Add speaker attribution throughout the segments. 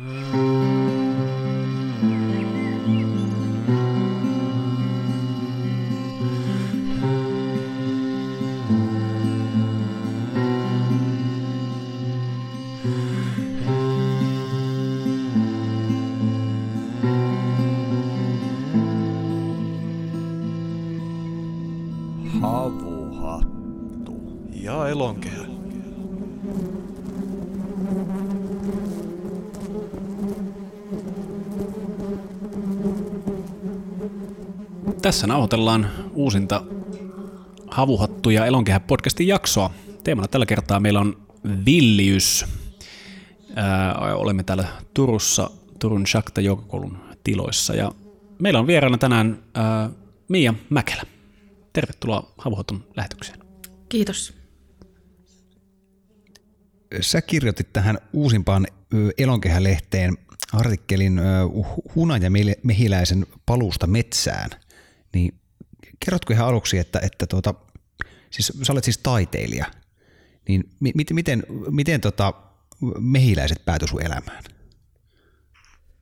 Speaker 1: Havuhattu.
Speaker 2: Tässä nauhoitellaan uusinta Havuhattu ja Elonkehä podcastin jaksoa. Teemana tällä kertaa meillä on villiys. Ää, olemme täällä Turussa, Turun Shakta Joukokoulun tiloissa ja meillä on vieraana tänään ää, Mia Mäkelä. Tervetuloa Havuhattun lähetykseen.
Speaker 3: Kiitos.
Speaker 4: Sä kirjoitit tähän uusimpaan Elonkehä-lehteen artikkelin ö, Huna ja Mehiläisen paluusta metsään. Niin kerrotko ihan aluksi, että, että tuota, siis, sä olet siis taiteilija, niin mi- miten, miten tota, mehiläiset päätyi sun elämään?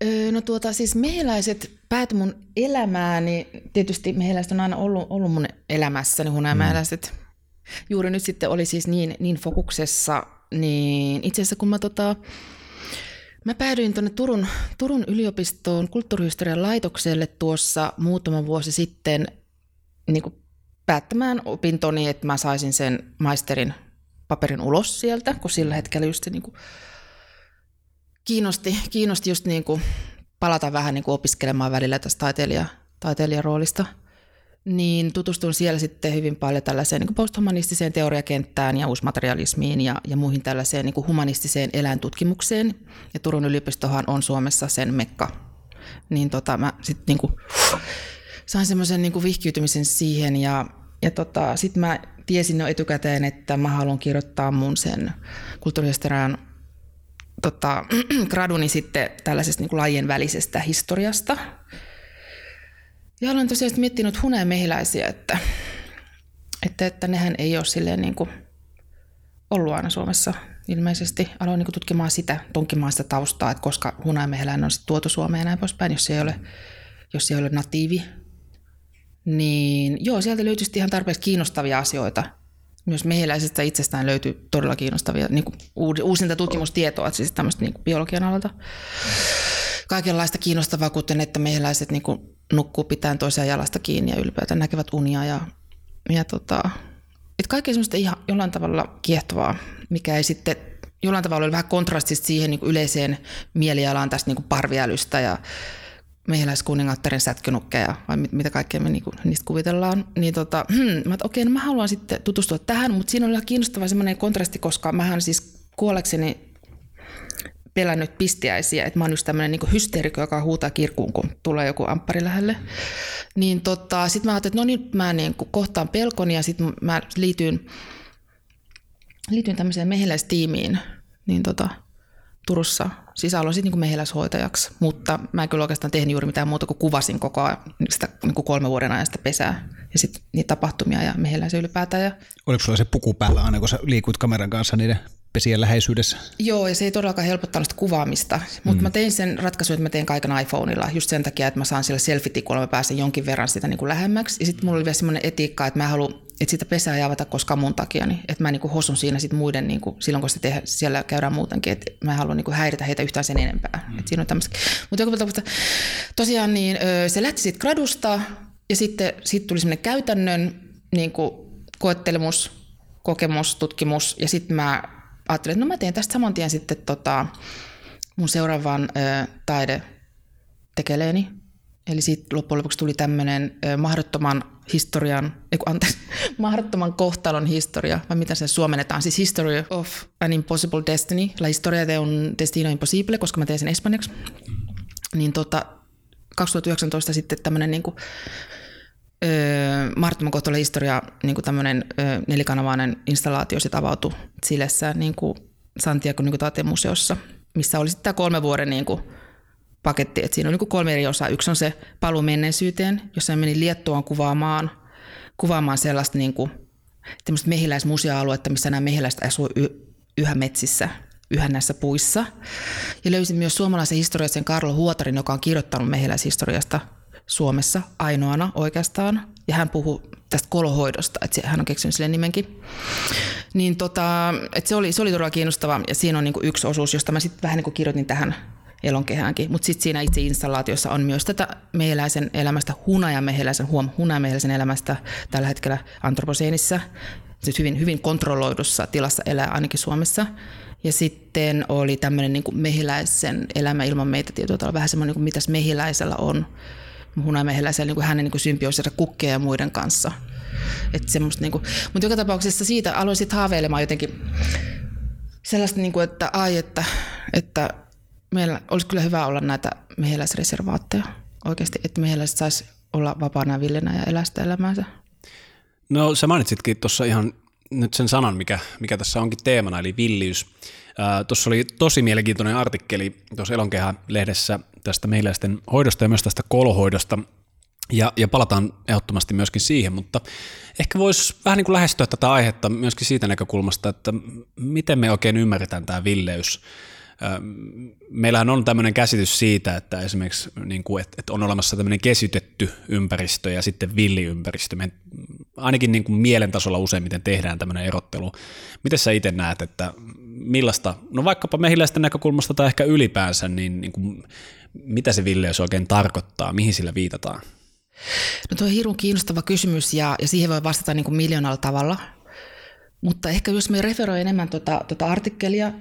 Speaker 3: Öö, no tuota, siis mehiläiset päätyi mun elämääni. Tietysti mehiläiset on aina ollut, ollut mun elämässäni, kun nämä mm. juuri nyt sitten oli siis niin, niin fokuksessa, niin itse asiassa kun mä tota, Mä päädyin tuonne Turun, Turun yliopistoon kulttuurihistorian laitokselle tuossa muutama vuosi sitten niin kuin päättämään opintoni, että mä saisin sen maisterin paperin ulos sieltä, kun sillä hetkellä just se niin kuin kiinnosti, kiinnosti just niin kuin palata vähän niin kuin opiskelemaan välillä tästä taiteilija, taiteilijaroolista. Niin tutustuin siellä sitten hyvin paljon tällaiseen niin posthumanistiseen teoriakenttään ja uusmaterialismiin ja, ja muihin tällaiseen niin humanistiseen eläintutkimukseen. Ja Turun yliopistohan on Suomessa sen mekka. Niin tota, mä sitten niin sain semmoisen niin vihkiytymisen siihen ja, ja tota, sitten mä tiesin jo etukäteen, että mä haluan kirjoittaa mun sen kulttuurihistorian tota, graduni sitten tällaisesta niin lajien välisestä historiasta. Ja olen tosiaan miettinyt huneen mehiläisiä, että, että, että nehän ei ole silleen niin kuin ollut aina Suomessa ilmeisesti. Aloin niin tutkimaan sitä, tonkimaan sitä taustaa, että koska hunajamehiläinen on tuotu Suomeen ja näin poispäin, jos se ei ole, jos se ei ole natiivi. Niin joo, sieltä löytyisi ihan tarpeeksi kiinnostavia asioita – myös mehiläisestä itsestään löytyy todella kiinnostavia niin kuin uusinta tutkimustietoa, siis tämmöistä niin biologian alalta. Kaikenlaista kiinnostavaa, kuten että mehiläiset niin kuin nukkuu pitäen toisiaan jalasta kiinni ja ylipäätään näkevät unia. Ja, ja tota, että kaikkea semmoista ihan jollain tavalla kiehtovaa, mikä ei sitten jollain tavalla oli vähän kontrastista siihen niin yleiseen mielialaan tästä niin parviälystä ja mehiläiskuningattaren sätkynukkeja, vai mit, mitä kaikkea me niinku, niistä kuvitellaan, niin tota, hmm, mä että okei, no mä haluan sitten tutustua tähän, mutta siinä oli ihan kiinnostava semmoinen kontrasti, koska mähän siis kuollekseni pelännyt pistiäisiä, että mä oon just tämmöinen niin hysteerikko, joka huutaa kirkuun, kun tulee joku amppari lähelle. Niin tota, sitten mä ajattelin, että no niin, mä niin kohtaan pelkoni ja sitten mä liityin, liityin tämmöiseen mehiläistiimiin, niin tota, Turussa siis aloin sitten niin mehiläishoitajaksi, mutta mä en kyllä oikeastaan tehnyt juuri mitään muuta kuin kuvasin koko ajan sitä niin kuin kolmen vuoden ajan sitä pesää ja sitten niitä tapahtumia ja mehiläisiä ylipäätään. Ja...
Speaker 4: Oliko sulla se puku päällä aina, kun sä liikuit kameran kanssa niiden pesien läheisyydessä?
Speaker 3: Joo, ja se ei todellakaan helpottanut sitä kuvaamista, mutta mm. mä tein sen ratkaisun, että mä tein kaiken iPhoneilla just sen takia, että mä saan sillä selfie-tikulla, mä pääsen jonkin verran sitä niin kuin lähemmäksi. Ja sitten mulla oli vielä semmoinen etiikka, että mä haluan että sitä pesää ei avata koskaan mun takia, niin että mä niinku hosun siinä sit muiden, niinku, silloin kun se tehdä, siellä käydään muutenkin, että mä haluan niinku häiritä heitä yhtään sen enempää. Mm. Et siinä on tämmöistä. Mutta joku tosiaan niin, se lähti siitä gradusta ja sitten sit tuli semmoinen käytännön niinku, koettelemus, kokemus, tutkimus ja sitten mä ajattelin, että no mä teen tästä saman tien sitten tota, mun seuraavan ö, taide tekeleeni. Eli sitten loppujen lopuksi tuli tämmöinen mahdottoman historian, ei anteeksi, mahdottoman kohtalon historia, vai mitä se suomennetaan, siis History of an Impossible Destiny, la historia de un destino imposible, koska mä teen sen espanjaksi. Niin tota, 2019 sitten tämmöinen niin kuin, öö, kohtalon historia, niin kuin tämmöinen nelikanavainen installaatio sitten avautui Chilessä niin kuin Santiago niin museossa, missä oli sitten tämä kolme vuoden niin kuin, paketti, että siinä on niin kolme eri osaa. Yksi on se paluu menneisyyteen, jossa meni Liettuaan kuvaamaan, kuvaamaan sellaista niin kuin, mehiläismuseoaluetta, missä nämä mehiläiset asuu y- yhä metsissä. yhä näissä puissa. Ja löysin myös suomalaisen historiallisen Karlo Huotarin, joka on kirjoittanut mehiläishistoriasta Suomessa ainoana oikeastaan. Ja hän puhuu tästä kolohoidosta, että hän on keksinyt sille nimenkin. Niin tota, että se, oli, se oli todella kiinnostava ja siinä on niin yksi osuus, josta mä sitten vähän niin kirjoitin tähän elonkehäänkin. Mutta sitten siinä itse installaatiossa on myös tätä mehiläisen elämästä, hunajamehiläisen, huom, hunajamehiläisen elämästä tällä hetkellä antroposeenissa, siis hyvin, hyvin kontrolloidussa tilassa elää ainakin Suomessa. Ja sitten oli tämmöinen niin mehiläisen elämä ilman meitä tietoa, vähän semmoinen, niin mitäs mehiläisellä on, hunajamehiläisellä niin hänen niin symbioosissa kukkeja ja muiden kanssa. Että niin kuin, mutta joka tapauksessa siitä aloin sitten haaveilemaan jotenkin sellaista, niin kuin, että ai, että, että meillä olisi kyllä hyvä olla näitä mehiläisreservaatteja oikeasti, että mehiläiset saisi olla vapaana villinä ja elää sitä elämäänsä.
Speaker 2: No sä mainitsitkin tuossa ihan nyt sen sanan, mikä, mikä tässä onkin teemana, eli villiys. Tuossa oli tosi mielenkiintoinen artikkeli tuossa Elonkehä-lehdessä tästä mehiläisten hoidosta ja myös tästä kolohoidosta, ja, ja palataan ehdottomasti myöskin siihen, mutta ehkä voisi vähän niin kuin lähestyä tätä aihetta myöskin siitä näkökulmasta, että miten me oikein ymmärretään tämä villeys meillähän on tämmöinen käsitys siitä, että esimerkiksi niin kuin, että on olemassa tämmöinen kesytetty ympäristö ja sitten villiympäristö. Me ainakin niin kuin mielen tasolla useimmiten tehdään tämmöinen erottelu. Miten sä itse näet, että millaista, no vaikkapa mehiläisten näkökulmasta tai ehkä ylipäänsä, niin, niin kuin, mitä se villeys oikein tarkoittaa, mihin sillä viitataan?
Speaker 3: No tuo on hirveän kiinnostava kysymys ja, ja siihen voi vastata niin kuin miljoonalla tavalla. Mutta ehkä jos me referoi enemmän tuota, tuota artikkelia,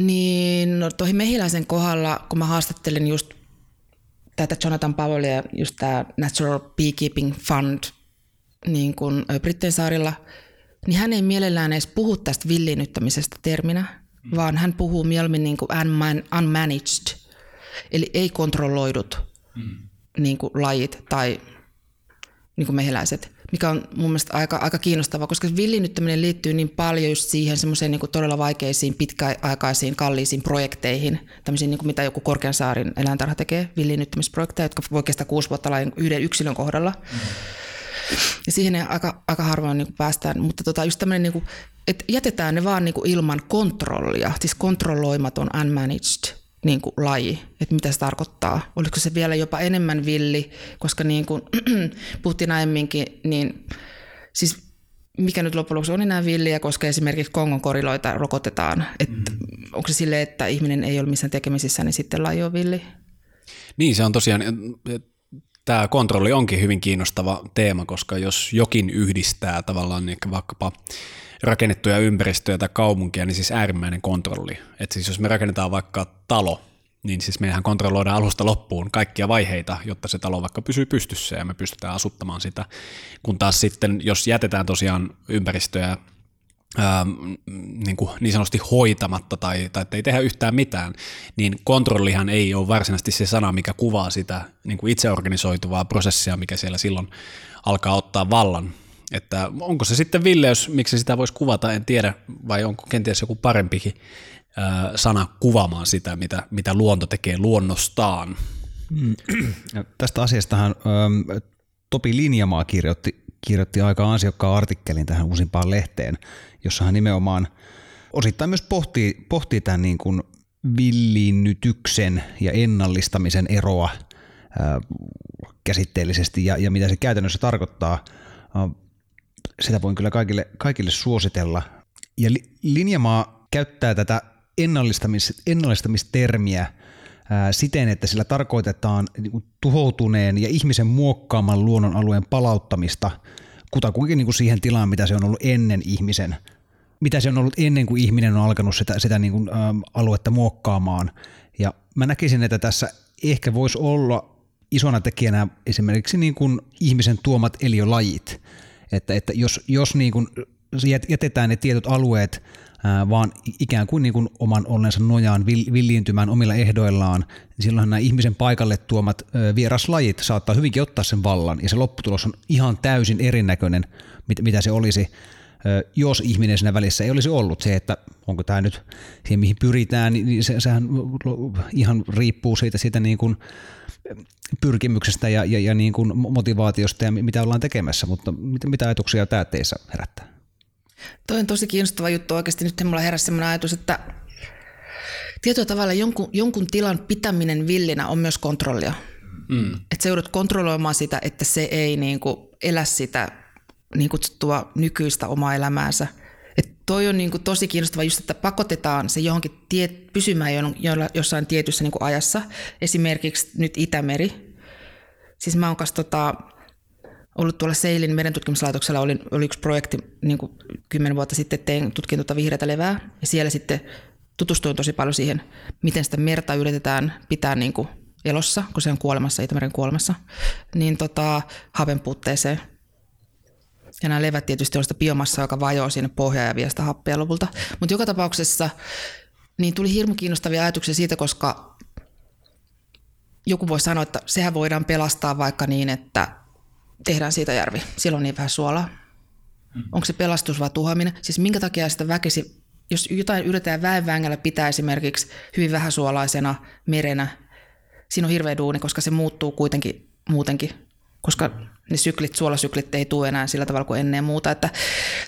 Speaker 3: niin no, tuohon mehiläisen kohdalla, kun mä haastattelin just tätä Jonathan Powellia, just tämä Natural Beekeeping Fund niin kuin Brittein saarilla, niin hän ei mielellään edes puhu tästä villiinnyttämisestä terminä, mm. vaan hän puhuu mieluummin niin kuin unmanaged, eli ei kontrolloidut mm. niin kuin lajit tai niin kuin mehiläiset mikä on mun mielestä aika, aika kiinnostavaa, koska villinyttäminen liittyy niin paljon just siihen semmoiseen niin todella vaikeisiin, pitkäaikaisiin, kalliisiin projekteihin, tämmöisiin niin kuin mitä joku Korkeansaarin eläintarha tekee, villinyttämisprojekteja, jotka voi kestää kuusi vuotta lain yhden yksilön kohdalla. Mm. Ja siihen aika, aika harvoin niin päästään, mutta tota, just tämmöinen, niin kuin, että jätetään ne vaan niin kuin ilman kontrollia, siis kontrolloimaton unmanaged niin kuin laji, että mitä se tarkoittaa. Olisiko se vielä jopa enemmän villi, koska niin kuin puhuttiin aiemminkin, niin siis mikä nyt loppujen lopuksi on enää villiä, koska esimerkiksi Kongon koriloita rokotetaan. Et mm. Onko se silleen, että ihminen ei ole missään tekemisissä, niin sitten laji on villi?
Speaker 2: Niin, se on tosiaan, tämä kontrolli onkin hyvin kiinnostava teema, koska jos jokin yhdistää tavallaan niin vaikkapa rakennettuja ympäristöjä tai kaupunkia, niin siis äärimmäinen kontrolli. Et siis jos me rakennetaan vaikka talo, niin siis meidän kontrolloidaan alusta loppuun kaikkia vaiheita, jotta se talo vaikka pysyy pystyssä ja me pystytään asuttamaan sitä. Kun taas sitten, jos jätetään tosiaan ympäristöjä ää, niin, kuin niin sanotusti hoitamatta tai, tai ei tehdä yhtään mitään, niin kontrollihan ei ole varsinaisesti se sana, mikä kuvaa sitä niin kuin itseorganisoituvaa prosessia, mikä siellä silloin alkaa ottaa vallan. Että onko se sitten villeys, miksi sitä voisi kuvata, en tiedä, vai onko kenties joku parempikin sana kuvaamaan sitä, mitä, mitä luonto tekee luonnostaan. Mm.
Speaker 4: Tästä asiastahan ähm, Topi Linjamaa kirjoitti, kirjoitti aika ansiokkaan artikkelin tähän uusimpaan lehteen, jossa hän nimenomaan osittain myös pohtii, pohtii tämän niin kuin villiinnytyksen ja ennallistamisen eroa äh, käsitteellisesti ja, ja mitä se käytännössä tarkoittaa sitä voin kyllä kaikille, kaikille suositella. Ja Linjamaa käyttää tätä ennallistamis, ennallistamistermiä ää, siten, että sillä tarkoitetaan niin tuhoutuneen ja ihmisen muokkaaman luonnonalueen palauttamista kutakuinkin niin kuin siihen tilaan, mitä se on ollut ennen ihmisen, mitä se on ollut ennen kuin ihminen on alkanut sitä, sitä niin kuin, ä, aluetta muokkaamaan. Ja mä näkisin, että tässä ehkä voisi olla isona tekijänä esimerkiksi niin kuin ihmisen tuomat eliölajit – että, että jos, jos niin kuin jätetään ne tietyt alueet vaan ikään kuin, niin kuin oman onnensa nojaan villiintymään omilla ehdoillaan, niin silloin nämä ihmisen paikalle tuomat vieraslajit saattaa hyvinkin ottaa sen vallan, ja se lopputulos on ihan täysin erinäköinen, mit, mitä se olisi, jos ihminen siinä välissä ei olisi ollut. Se, että onko tämä nyt siihen, mihin pyritään, niin se, sehän ihan riippuu siitä, siitä niin kuin, pyrkimyksestä ja, ja, ja niin kuin motivaatiosta ja mitä ollaan tekemässä, mutta mitä, mitä ajatuksia tämä teissä herättää?
Speaker 3: Toi on tosi kiinnostava juttu oikeasti. Nyt mulla heräsi sellainen ajatus, että tietyllä tavalla jonkun, jonkun tilan pitäminen villinä on myös kontrollia. Mm. Että sä joudut kontrolloimaan sitä, että se ei niin kuin elä sitä niin kutsuttua nykyistä omaa elämäänsä. Et toi on niin kuin tosi kiinnostava just, että pakotetaan se johonkin tie, pysymään jossain tietyssä niin kuin ajassa. Esimerkiksi nyt Itämeri. Siis mä oon kas, tota, ollut tuolla Seilin merentutkimuslaitoksella, oli, oli yksi projekti niin kuin kymmenen vuotta sitten, tein tutkin tuota vihreätä levää. Ja siellä sitten tutustuin tosi paljon siihen, miten sitä merta yritetään pitää niin kuin elossa, kun se on kuolemassa, Itämeren kuolemassa, niin tota, hapen puutteeseen. Ja nämä levät tietysti on sitä biomassaa, joka vajoaa sinne pohjaan ja vie sitä happea lopulta. Mutta joka tapauksessa niin tuli hirmu kiinnostavia ajatuksia siitä, koska joku voi sanoa, että sehän voidaan pelastaa vaikka niin, että tehdään siitä järvi. Silloin niin vähän suolaa. Onko se pelastus vai tuhoaminen? Siis minkä takia sitä väkisi, jos jotain yritetään väenvängällä pitää esimerkiksi hyvin vähäsuolaisena merenä, siinä on hirveä duuni, koska se muuttuu kuitenkin muutenkin, koska ne syklit, suolasyklit ei tule enää sillä tavalla kuin ennen ja muuta. Että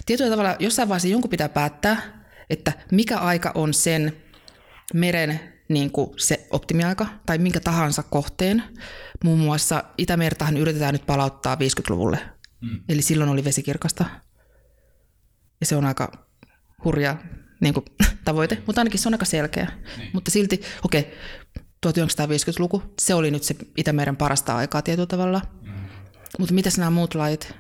Speaker 3: tietyllä tavalla jossain vaiheessa jonkun pitää päättää, että mikä aika on sen meren niin kuin se optimiaika tai minkä tahansa kohteen. Muun muassa Itämertahan yritetään nyt palauttaa 50-luvulle. Mm. Eli silloin oli vesikirkasta. Ja se on aika hurja niin kuin, tavoite, mutta ainakin se on aika selkeä. Niin. Mutta silti, okei, okay, 1950-luku, se oli nyt se Itämeren parasta aikaa tietyllä tavalla. Mm. Mutta mitäs nämä muut lajit?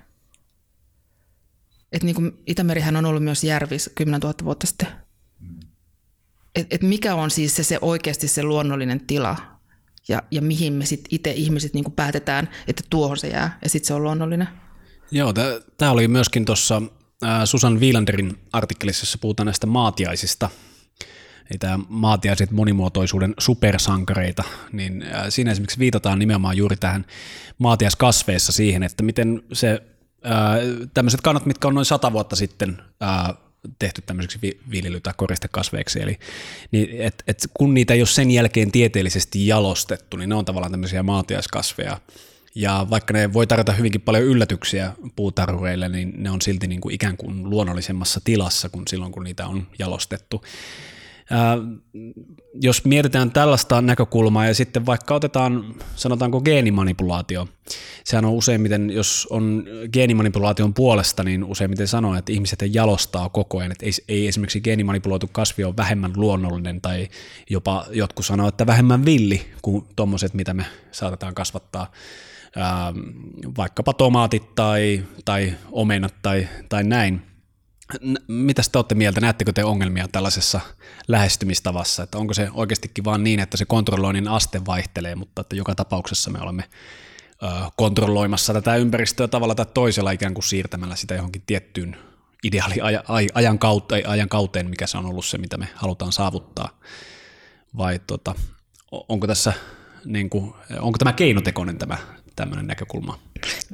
Speaker 3: Et niin kuin Itämerihän on ollut myös järvi 10 000 vuotta sitten. Et, et mikä on siis se, se oikeasti se luonnollinen tila ja, ja mihin me sitten itse ihmiset niin päätetään, että tuohon se jää ja sitten se on luonnollinen.
Speaker 2: Joo, tämä oli myöskin tuossa Susan Wielanderin artikkelissa, jossa puhutaan näistä maatiaisista – tämä maatiaiset monimuotoisuuden supersankareita, niin siinä esimerkiksi viitataan nimenomaan juuri tähän maatiaiskasveissa siihen, että miten se tämmöiset kannat, mitkä on noin sata vuotta sitten tehty tämmöiseksi viljely- tai koristekasveiksi, eli niin et, et kun niitä ei ole sen jälkeen tieteellisesti jalostettu, niin ne on tavallaan tämmöisiä maatiaiskasveja, ja vaikka ne voi tarjota hyvinkin paljon yllätyksiä puutarhureille, niin ne on silti niin kuin ikään kuin luonnollisemmassa tilassa kuin silloin, kun niitä on jalostettu jos mietitään tällaista näkökulmaa ja sitten vaikka otetaan, sanotaanko geenimanipulaatio, sehän on useimmiten, jos on geenimanipulaation puolesta, niin useimmiten sanoo, että ihmiset jalostaa koko ajan, että ei, ei esimerkiksi geenimanipuloitu kasvi ole vähemmän luonnollinen tai jopa jotkut sanoo, että vähemmän villi kuin tuommoiset, mitä me saatetaan kasvattaa vaikkapa tomaatit tai, tai omenat tai, tai näin. Mitä te olette mieltä? Näettekö te ongelmia tällaisessa lähestymistavassa? Että onko se oikeastikin vaan niin, että se kontrolloinnin aste vaihtelee, mutta että joka tapauksessa me olemme kontrolloimassa tätä ympäristöä tavalla tai toisella ikään kuin siirtämällä sitä johonkin tiettyyn ideaali ajan, kautta, ajan kauteen, mikä se on ollut se, mitä me halutaan saavuttaa. Vai tota, onko tässä niin kuin, onko tämä keinotekoinen tämä tämmöinen näkökulma?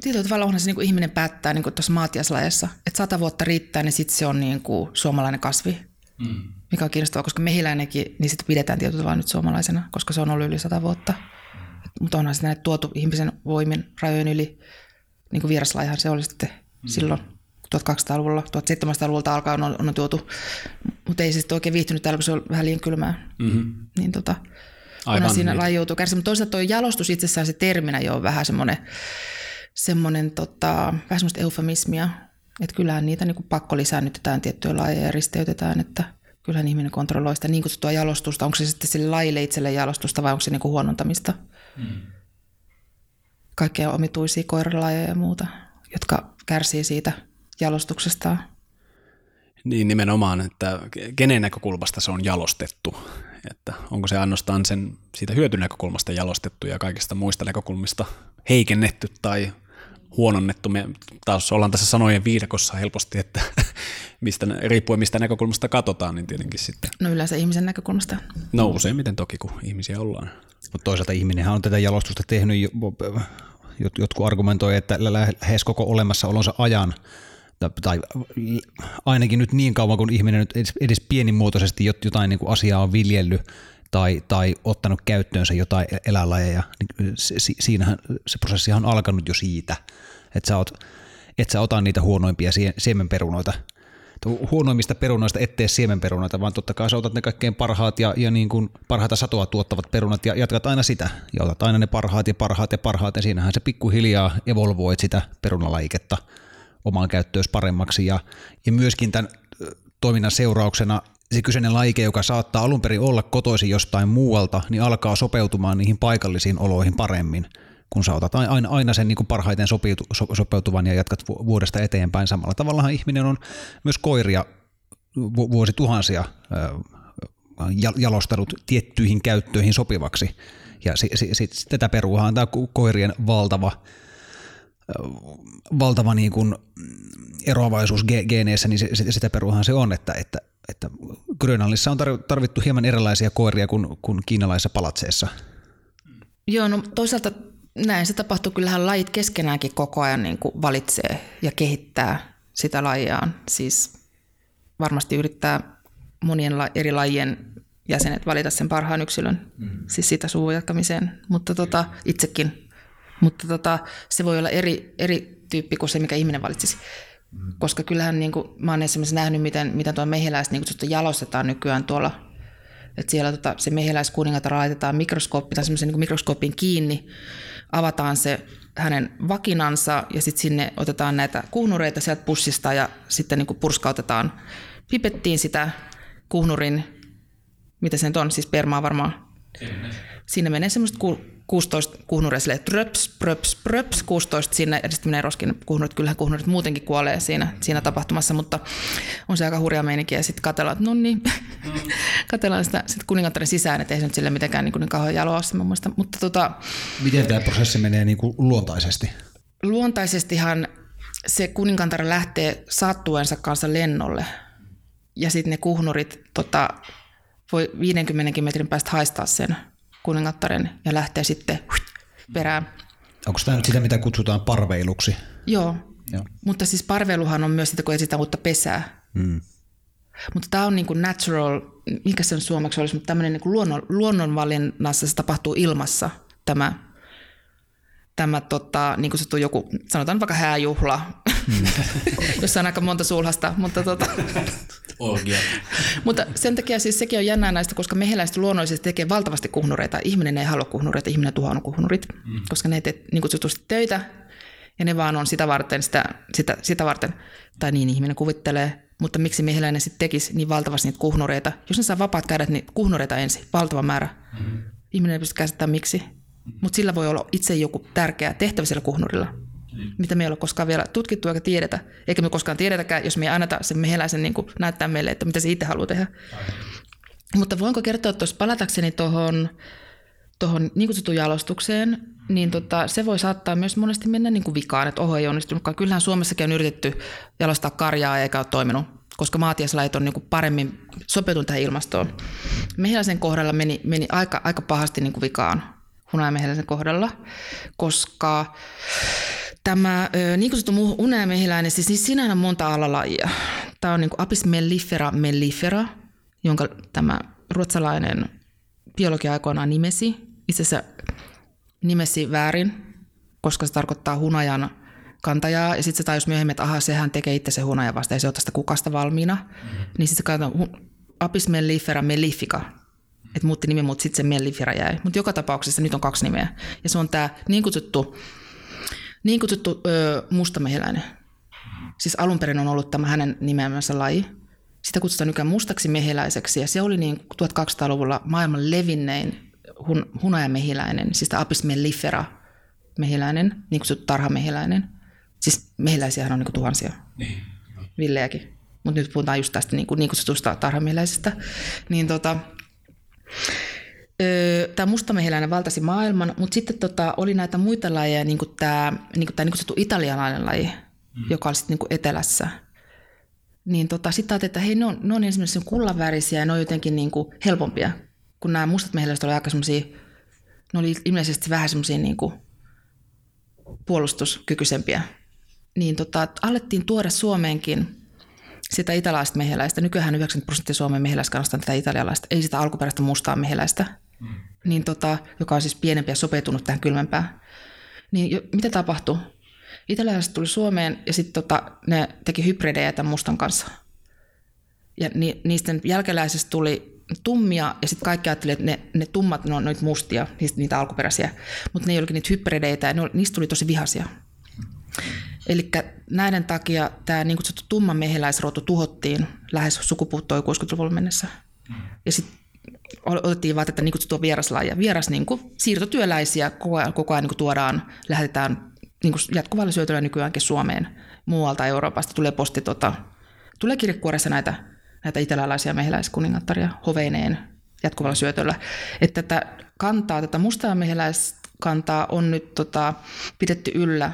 Speaker 3: Tietyllä tavalla onhan se niin kuin ihminen päättää niin tuossa maatiaslajassa, että sata vuotta riittää, niin sitten se on niin kuin suomalainen kasvi. Mm. Mikä on kiinnostavaa, koska mehiläinenkin, niin sitä pidetään tietyllä tavalla nyt suomalaisena, koska se on ollut yli sata vuotta. Mutta onhan sitä tuotu ihmisen voimin rajojen yli, niin kuin vieraslajihan se oli sitten mm. silloin 1200-luvulla, 1700-luvulta alkaen on, on tuotu, mutta ei se sitten oikein viihtynyt täällä, kun se on vähän liian kylmää. Mm-hmm. Niin tota, Aivan, siinä niin. laji joutuu kärsimään. Mutta toisaalta tuo jalostus itsessään se terminä jo on vähän semmoinen, semmoinen tota, vähän semmoista eufemismia, että kyllähän niitä niin pakko lisäännytetään tiettyjä lajeja ja risteytetään, että kyllähän ihminen kontrolloi sitä niin kutsuttua jalostusta. Onko se sitten sille lajille itselle jalostusta vai onko se niin kuin huonontamista? Mm. Kaikkea omituisia koiralajeja ja muuta, jotka kärsii siitä jalostuksesta.
Speaker 2: Niin nimenomaan, että kenen näkökulmasta se on jalostettu että onko se ainoastaan sen siitä hyötynäkökulmasta jalostettu ja kaikista muista näkökulmista heikennetty tai huononnettu. Me taas ollaan tässä sanojen viidakossa helposti, että mistä, riippuen mistä näkökulmasta katsotaan, niin tietenkin sitten.
Speaker 3: No yleensä ihmisen näkökulmasta.
Speaker 2: No useimmiten toki, kun ihmisiä ollaan.
Speaker 4: Mutta toisaalta ihminenhän on tätä jalostusta tehnyt, jotkut argumentoi, että lähes koko olemassaolonsa ajan – tai ainakin nyt niin kauan, kun ihminen nyt edes, edes pienimuotoisesti jotain niin kuin asiaa on viljellyt tai, tai ottanut käyttöönsä jotain e-, eläinlajeja, niin siinähän se prosessi on alkanut jo siitä, että sä oot, et sä ota niitä huonoimpia siemenperunoita huonoimmista perunoista ettei siemenperunoita, vaan totta kai sä otat ne kaikkein parhaat ja, ja niin kuin parhaita satoa tuottavat perunat ja jatkat aina sitä. Ja otat aina ne parhaat ja parhaat ja parhaat ja siinähän se pikkuhiljaa evolvoit sitä perunalaiketta omaan käyttöön paremmaksi. Ja, ja myöskin tämän toiminnan seurauksena se kyseinen laike, joka saattaa alun perin olla kotoisin jostain muualta, niin alkaa sopeutumaan niihin paikallisiin oloihin paremmin kun sä otat aina, aina sen niin kuin parhaiten sopeutu, sopeutuvan ja jatkat vuodesta eteenpäin. Samalla tavallahan ihminen on myös koiria vuosituhansia jalostanut tiettyihin käyttöihin sopivaksi. Ja sit, sit, sit, tätä peruuhan tämä koirien valtava, valtava niin kuin eroavaisuus geeneissä, niin se, sitä peruuhan se on, että, että, että Grönlannissa on tarvittu hieman erilaisia koiria kuin, kuin kiinalaisissa palatseissa.
Speaker 3: Joo, no toisaalta näin se tapahtuu. Kyllähän lajit keskenäänkin koko ajan niin kuin valitsee ja kehittää sitä lajiaan. Siis varmasti yrittää monien eri lajien jäsenet valita sen parhaan yksilön, mm. siis sitä suvun jatkamiseen, mutta tota, itsekin. Mutta tota, se voi olla eri, eri tyyppi kuin se, mikä ihminen valitsisi. Mm. Koska kyllähän niin kuin, mä oon esimerkiksi nähnyt, miten, miten tuo mehiläistä niin jalostetaan nykyään tuolla että siellä tota, se mehiläiskuningatar laitetaan mikroskooppi tai semmoisen niin mikroskoopin kiinni, avataan se hänen vakinansa ja sitten sinne otetaan näitä kuhnureita sieltä pussista ja sitten niin kuin purskautetaan pipettiin sitä kuhnurin, mitä se nyt on, siis permaa varmaan. Sinne menee semmoista 16 kuhnuria silleen, tröps, pröps, pröps, 16 sinne, ja sitten menee roskin kuhnurit. Kyllähän kuhnurit muutenkin kuolee siinä, siinä tapahtumassa, mutta on se aika hurja meininki, ja sitten katsellaan, että no niin, mm. katsellaan sitä sit kuningattaren sisään, että ei se nyt sille mitenkään niin, niin kauhean jaloa se muista. Mutta tota,
Speaker 4: Miten tämä prosessi menee niin kuin luontaisesti?
Speaker 3: Luontaisestihan se kuningatar lähtee sattuensa kanssa lennolle, ja sitten ne kuhnurit tota, voi 50 metrin päästä haistaa sen kuningattaren ja lähtee sitten perään.
Speaker 4: Onko tämä nyt sitä, mitä kutsutaan parveiluksi?
Speaker 3: Joo, Joo. mutta siis parveiluhan on myös sitä, kun etsitään uutta pesää. Mm. Mutta tämä on niin kuin natural, mikä se on suomeksi olisi, mutta tämmöinen niin luonnon, luonnonvalinnassa se tapahtuu ilmassa tämä, tämä tota, niin kuin se on joku, sanotaan vaikka hääjuhla, mm. jossa on aika monta sulhasta, mutta tota,
Speaker 2: Orgia.
Speaker 3: Mutta sen takia siis sekin on jännää näistä, koska mehiläiset luonnollisesti tekee valtavasti kuhnureita. Ihminen ei halua kuhnureita, ihminen tuhoaa kuhnurit, mm. koska ne ei tee niin kutsutusti töitä ja ne vaan on sitä varten, sitä, sitä, sitä varten, tai niin ihminen kuvittelee. Mutta miksi mehiläinen sitten tekisi niin valtavasti niitä kuhnureita? Jos ne saa vapaat kädet, niin kuhnureita ensin, valtava määrä. Mm. Ihminen ei pysty käsittämään miksi. Mutta sillä voi olla itse joku tärkeä tehtävä siellä kuhnurilla mitä me ei ole koskaan vielä tutkittu eikä tiedetä. Eikä me koskaan tiedetäkään, jos me ei anneta sen mehiläisen niin näyttää meille, että mitä se itse haluaa tehdä. Mutta voinko kertoa tuossa palatakseni tuohon tuohon niin kutsuttuun jalostukseen, niin tota, se voi saattaa myös monesti mennä niin kuin vikaan, että oho ei onnistunutkaan. Kyllähän Suomessakin on yritetty jalostaa karjaa eikä ole toiminut, koska maatiaslajit on niin kuin paremmin sopeutunut tähän ilmastoon. Mehiläisen kohdalla meni, meni aika, aika pahasti niin kuin vikaan hunajamehiläisen kohdalla, koska Tämä niin kutsuttu unelmehiläinen, siis, siis siinä on monta alalajia. Tämä on niin kuin Apis mellifera mellifera, jonka tämä ruotsalainen biologia aikoinaan nimesi. Itse asiassa nimesi väärin, koska se tarkoittaa hunajan kantajaa. Ja sitten se tajus myöhemmin, että aha, sehän tekee itse se hunaja vasta, ei se ole tästä kukasta valmiina. Mm-hmm. Niin sitten se Apis mellifera mellifica. Että muutti nimi, mutta sitten se mellifera jäi. Mutta joka tapauksessa nyt on kaksi nimeä. Ja se on tämä niin kutsuttu niin kutsuttu ö, mustamehiläinen. Siis alun perin on ollut tämä hänen nimeämänsä laji. Sitä kutsutaan nykyään mustaksi mehiläiseksi ja se oli niin 1200-luvulla maailman levinnein hun, hunajamehiläinen, siis Apis mellifera mehiläinen, niin kutsuttu tarhamehiläinen. Siis mehiläisiä on niin tuhansia, niin. villejäkin. Mutta nyt puhutaan just tästä niin, kuin, niin kutsutusta tarhamehiläisestä. Niin tota, tämä mustamehiläinen valtasi maailman, mutta sitten tota, oli näitä muita lajeja, niin kuin tämä niin kuin, tämä niin kuin italialainen laji, mm. joka oli sitten niin etelässä. Niin tota, sitten ajattelin, että hei, ne on, ne on esimerkiksi kullanvärisiä ja ne on jotenkin niin kuin helpompia, kun nämä mustat mehiläiset oli aika semmoisia, ne oli ilmeisesti vähän semmoisia niin kuin puolustuskykyisempiä. Niin tota, alettiin tuoda Suomeenkin sitä italialaista mehiläistä. Nykyään 90 prosenttia Suomen mehiläiskannasta on tätä italialaista, ei sitä alkuperäistä mustaa mehiläistä mm. niin tota, joka on siis pienempi ja sopeutunut tähän kylmempään. Niin jo, mitä tapahtui? Italialaiset tuli Suomeen ja sitten tota, ne teki hybridejä tämän mustan kanssa. Ja ni, niistä jälkeläisistä tuli tummia, ja sitten kaikki ajattelivat, että ne, ne tummat, ne on noita mustia, niitä alkuperäisiä, mutta ne ei olikin niitä hyperideitä, ja ne, niistä tuli tosi vihaisia. Eli näiden takia tämä niin kutsuttu tumman mehiläisrotu tuhottiin lähes sukupuuttoi 60-luvulla mennessä. Ja sitten otettiin vaan tätä niin kutsuttua vieraslajia. Vieras niin kuin, siirtotyöläisiä koko ajan, koko ajan niin kuin tuodaan, lähetetään niin kuin jatkuvalla syötöllä nykyäänkin Suomeen muualta Euroopasta. Tulee posti, tota, tulee kirjekuoressa näitä, näitä itäläisiä mehiläiskuningattaria hoveineen jatkuvalla syötöllä. Että tätä kantaa, tätä mustaa mehiläiskantaa on nyt tota, pidetty yllä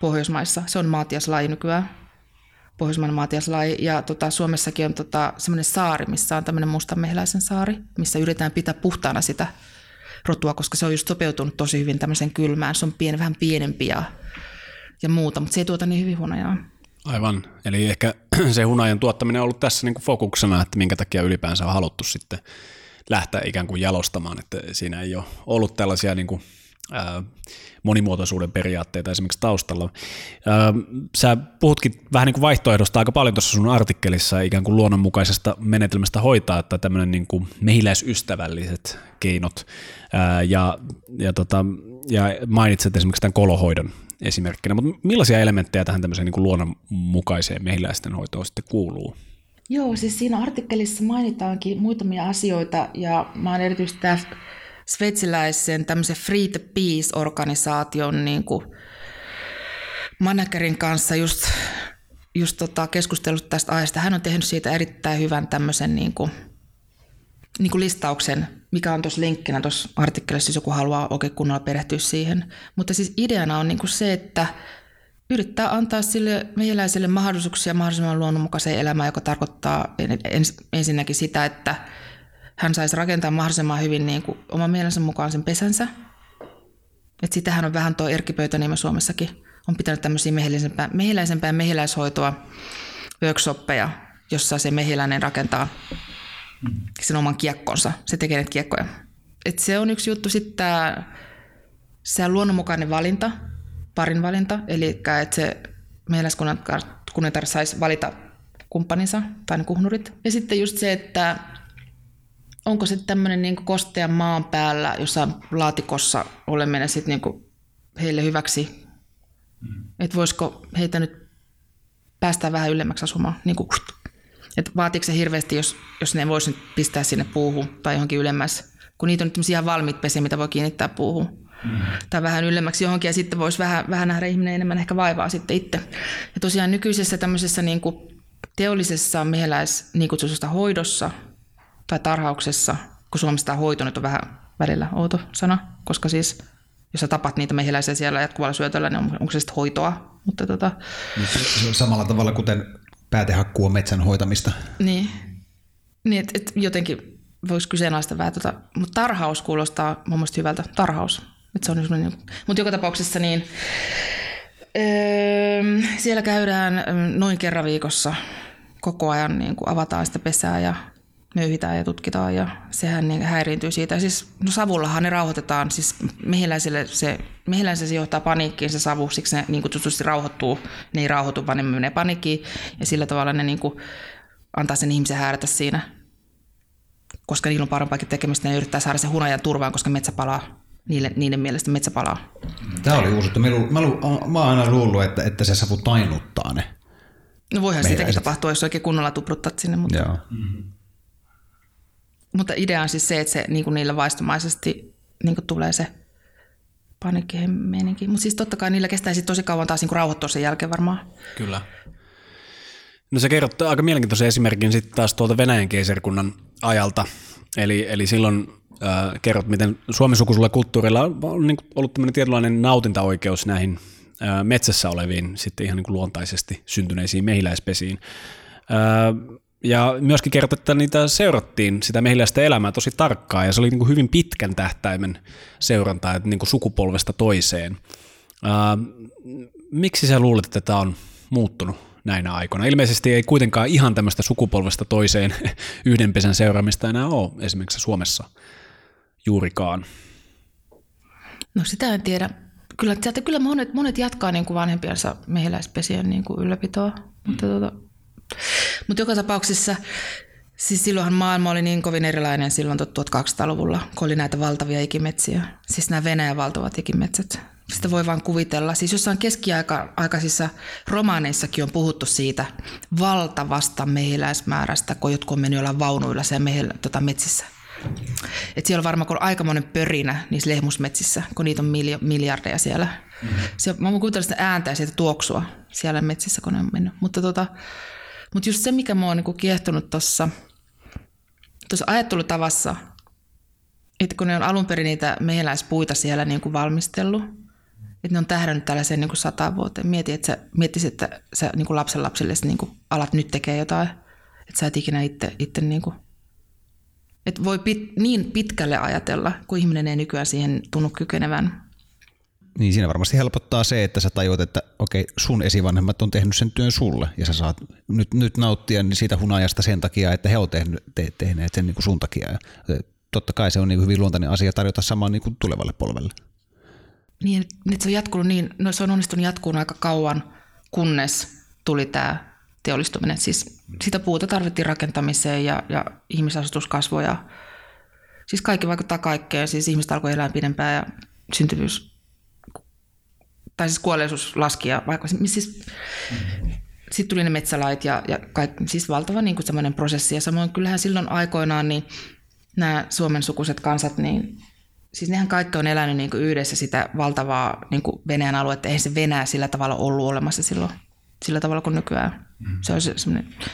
Speaker 3: Pohjoismaissa. Se on maatiaslaji nykyään, Pohjoismainen maatiaslaji. Ja tota, Suomessakin on tota, semmoinen saari, missä on tämmöinen mustanmehiläisen saari, missä yritetään pitää puhtaana sitä rotua, koska se on just sopeutunut tosi hyvin tämmöiseen kylmään. Se on pieni, vähän pienempi ja, ja muuta, mutta se ei tuota niin hyvin hunajaa.
Speaker 2: Aivan. Eli ehkä se hunajan tuottaminen on ollut tässä niin kuin fokuksena, että minkä takia ylipäänsä on haluttu sitten lähteä ikään kuin jalostamaan, että siinä ei ole ollut tällaisia niin kuin monimuotoisuuden periaatteita esimerkiksi taustalla. Sä puhutkin vähän niin kuin vaihtoehdosta aika paljon tuossa sun artikkelissa ikään kuin luonnonmukaisesta menetelmästä hoitaa, että tämmöinen niin kuin mehiläisystävälliset keinot ja, ja, tota, ja mainitset esimerkiksi tämän kolohoidon esimerkkinä, mutta millaisia elementtejä tähän tämmöiseen niin kuin luonnonmukaiseen mehiläisten hoitoon sitten kuuluu?
Speaker 3: Joo, siis siinä artikkelissa mainitaankin muutamia asioita ja mä oon erityisesti tämä sveitsiläisen tämmöisen Free the Peace-organisaation niin kuin managerin kanssa just, just tota keskustellut tästä aiheesta. Hän on tehnyt siitä erittäin hyvän tämmöisen niin kuin, niin kuin listauksen, mikä on tuossa linkkinä tuossa artikkelissa, jos joku haluaa oikein kunnolla perehtyä siihen. Mutta siis ideana on niin kuin se, että yrittää antaa sille mehiläiselle mahdollisuuksia mahdollisimman luonnonmukaiseen elämään, joka tarkoittaa ensinnäkin sitä, että hän saisi rakentaa mahdollisimman hyvin niin kuin oman mielensä mukaan sen pesänsä. Et sitähän on vähän tuo Erkki Pöytäniemä Suomessakin. On pitänyt tämmöisiä mehiläisempää, mehiläisempää mehiläishoitoa, workshoppeja, jossa se mehiläinen rakentaa sen oman kiekkonsa. Se tekee näitä kiekkoja. Et se on yksi juttu sitten se luonnonmukainen valinta, parin valinta, eli että se mehiläiskunnatar saisi valita kumppaninsa tai ne kuhnurit. Ja sitten just se, että onko se tämmöinen niin kostean maan päällä jossain laatikossa oleminen sitten niin heille hyväksi? Mm. Että voisiko heitä nyt päästä vähän ylemmäksi asumaan? Niin kuin, että vaatiiko se hirveästi, jos, jos ne voisi nyt pistää sinne puuhun tai johonkin ylemmäs? Kun niitä on nyt ihan valmiit pesiä, mitä voi kiinnittää puuhun. Mm. Tai vähän ylemmäksi johonkin ja sitten voisi vähän, vähän nähdä ihminen enemmän ehkä vaivaa sitten itse. Ja tosiaan nykyisessä tämmöisessä niin kuin teollisessa mehiläis niin hoidossa – tai tarhauksessa, kun Suomessa tämä hoito nyt on vähän välillä outo sana, koska siis jos sä tapat niitä mehiläisiä siellä jatkuvalla syötöllä, niin onko se sitten hoitoa? Mutta tota...
Speaker 4: Se on samalla tavalla kuten päätehakkuu on metsän hoitamista.
Speaker 3: Niin, niin että et jotenkin voisi kyseenalaista vähän tota, mutta tarhaus kuulostaa mun mielestä hyvältä, tarhaus. Et se on niin, mutta joka tapauksessa niin, öö, siellä käydään noin kerran viikossa koko ajan niin kuin avataan sitä pesää ja möyhitään ja tutkitaan ja sehän niin häiriintyy siitä. Siis, no savullahan ne rauhoitetaan, siis mehiläiselle se, mehiläiselle se johtaa paniikkiin se savu, siksi ne niin kutsutusti rauhoittuu, ne ei rauhoitu, vaan ne menee paniikkiin ja sillä tavalla ne niin kuin, antaa sen ihmisen häärätä siinä. Koska niillä on parempaakin tekemistä, ne yrittää saada sen hunajan turvaan, koska metsä palaa. Niille, niiden mielestä metsä palaa.
Speaker 4: Tämä oli uusi. Mä, mä, mä oon aina luullut, että, että se savu tainuttaa ne.
Speaker 3: No voihan sitäkin tapahtua, jos oikein kunnolla tupruttat sinne. Mutta... Joo. Mm-hmm. Mutta idea on siis se, että se niin kuin niillä vaistomaisesti niin kuin tulee se paniikkimeininki. Mutta siis totta kai niillä kestäisi tosi kauan taas niin kuin rauhoittua sen jälkeen varmaan.
Speaker 2: Kyllä. No se kerrot aika mielenkiintoisen esimerkin sitten taas tuolta Venäjän keisarikunnan ajalta. Eli, eli silloin äh, kerrot, miten Suomen sukuisella kulttuurilla on, on niin ollut tämmöinen tietynlainen nautintaoikeus näihin äh, metsässä oleviin sitten ihan niin kuin luontaisesti syntyneisiin mehiläispesiin. Äh, ja myöskin kerrot, että niitä seurattiin, sitä mehiläistä elämää tosi tarkkaan, ja se oli niin kuin hyvin pitkän tähtäimen seurantaa, että niin kuin sukupolvesta toiseen. Ää, miksi sä luulet, että tämä on muuttunut näinä aikoina? Ilmeisesti ei kuitenkaan ihan tämmöistä sukupolvesta toiseen yhden pesän seuraamista enää ole esimerkiksi Suomessa juurikaan.
Speaker 3: No sitä en tiedä. Kyllä, kyllä monet, monet jatkaa niin kuin vanhempiensa mehiläispesien niin kuin ylläpitoa, mutta tuota, mutta joka tapauksessa Siis silloinhan maailma oli niin kovin erilainen silloin 1200-luvulla, kun oli näitä valtavia ikimetsiä. Siis nämä Venäjän valtavat ikimetsät. Sitä voi vaan kuvitella. Siis jossain keskiaikaisissa romaaneissakin on puhuttu siitä valtavasta mehiläismäärästä, kun jotkut on mennyt olla vaunuilla siellä mehil, tota, metsissä. Et siellä on varmaan aikamoinen pörinä niissä lehmusmetsissä, kun niitä on miljardeja siellä. Mm-hmm. Se, mä voin kuvitella sitä ääntä ja sitä tuoksua siellä metsissä, kun ne on mennyt. Mutta, tota, mutta just se, mikä mua on niin kiehtonut tuossa ajattelutavassa, että kun ne on alun perin niitä mehiläispuita siellä niin kuin valmistellut, että ne on tähdännyt tällaiseen niin kuin sata vuoteen. Mieti, että sä miettisit, että sä niin kuin lapsen lapsille niin kuin alat nyt tekee jotain, että sä et ikinä itse, itse niin kuin että voi pit, niin pitkälle ajatella, kun ihminen ei nykyään siihen tunnu kykenevän.
Speaker 4: Niin siinä varmasti helpottaa se, että sä tajuat, että okei, sun esivanhemmat on tehnyt sen työn sulle ja sä saat nyt, nyt nauttia siitä hunajasta sen takia, että he on tehnyt, te, tehneet sen niin kuin sun takia. Ja totta kai se on niin hyvin luontainen asia tarjota samaa niin kuin tulevalle polvelle.
Speaker 3: Niin, että se on jatkunut niin, no se on onnistunut jatkuun aika kauan, kunnes tuli tämä teollistuminen. Siis sitä puuta tarvittiin rakentamiseen ja, ja ihmisasutus kasvoi ja siis kaikki vaikuttaa kaikkeen. Siis ihmiset alkoi elää pidempään ja syntyvyys, tai siis kuolleisuus laski ja vaikka siis, sitten tuli ne metsälait ja, ja kaikki, siis valtava niin semmoinen prosessi. Ja samoin kyllähän silloin aikoinaan niin nämä Suomen sukuiset kansat, niin siis nehän kaikki on elänyt niin kuin yhdessä sitä valtavaa niin kuin Venäjän aluetta. Eihän se Venäjä sillä tavalla ollut olemassa silloin sillä tavalla kuin nykyään. Mm. Se, olisi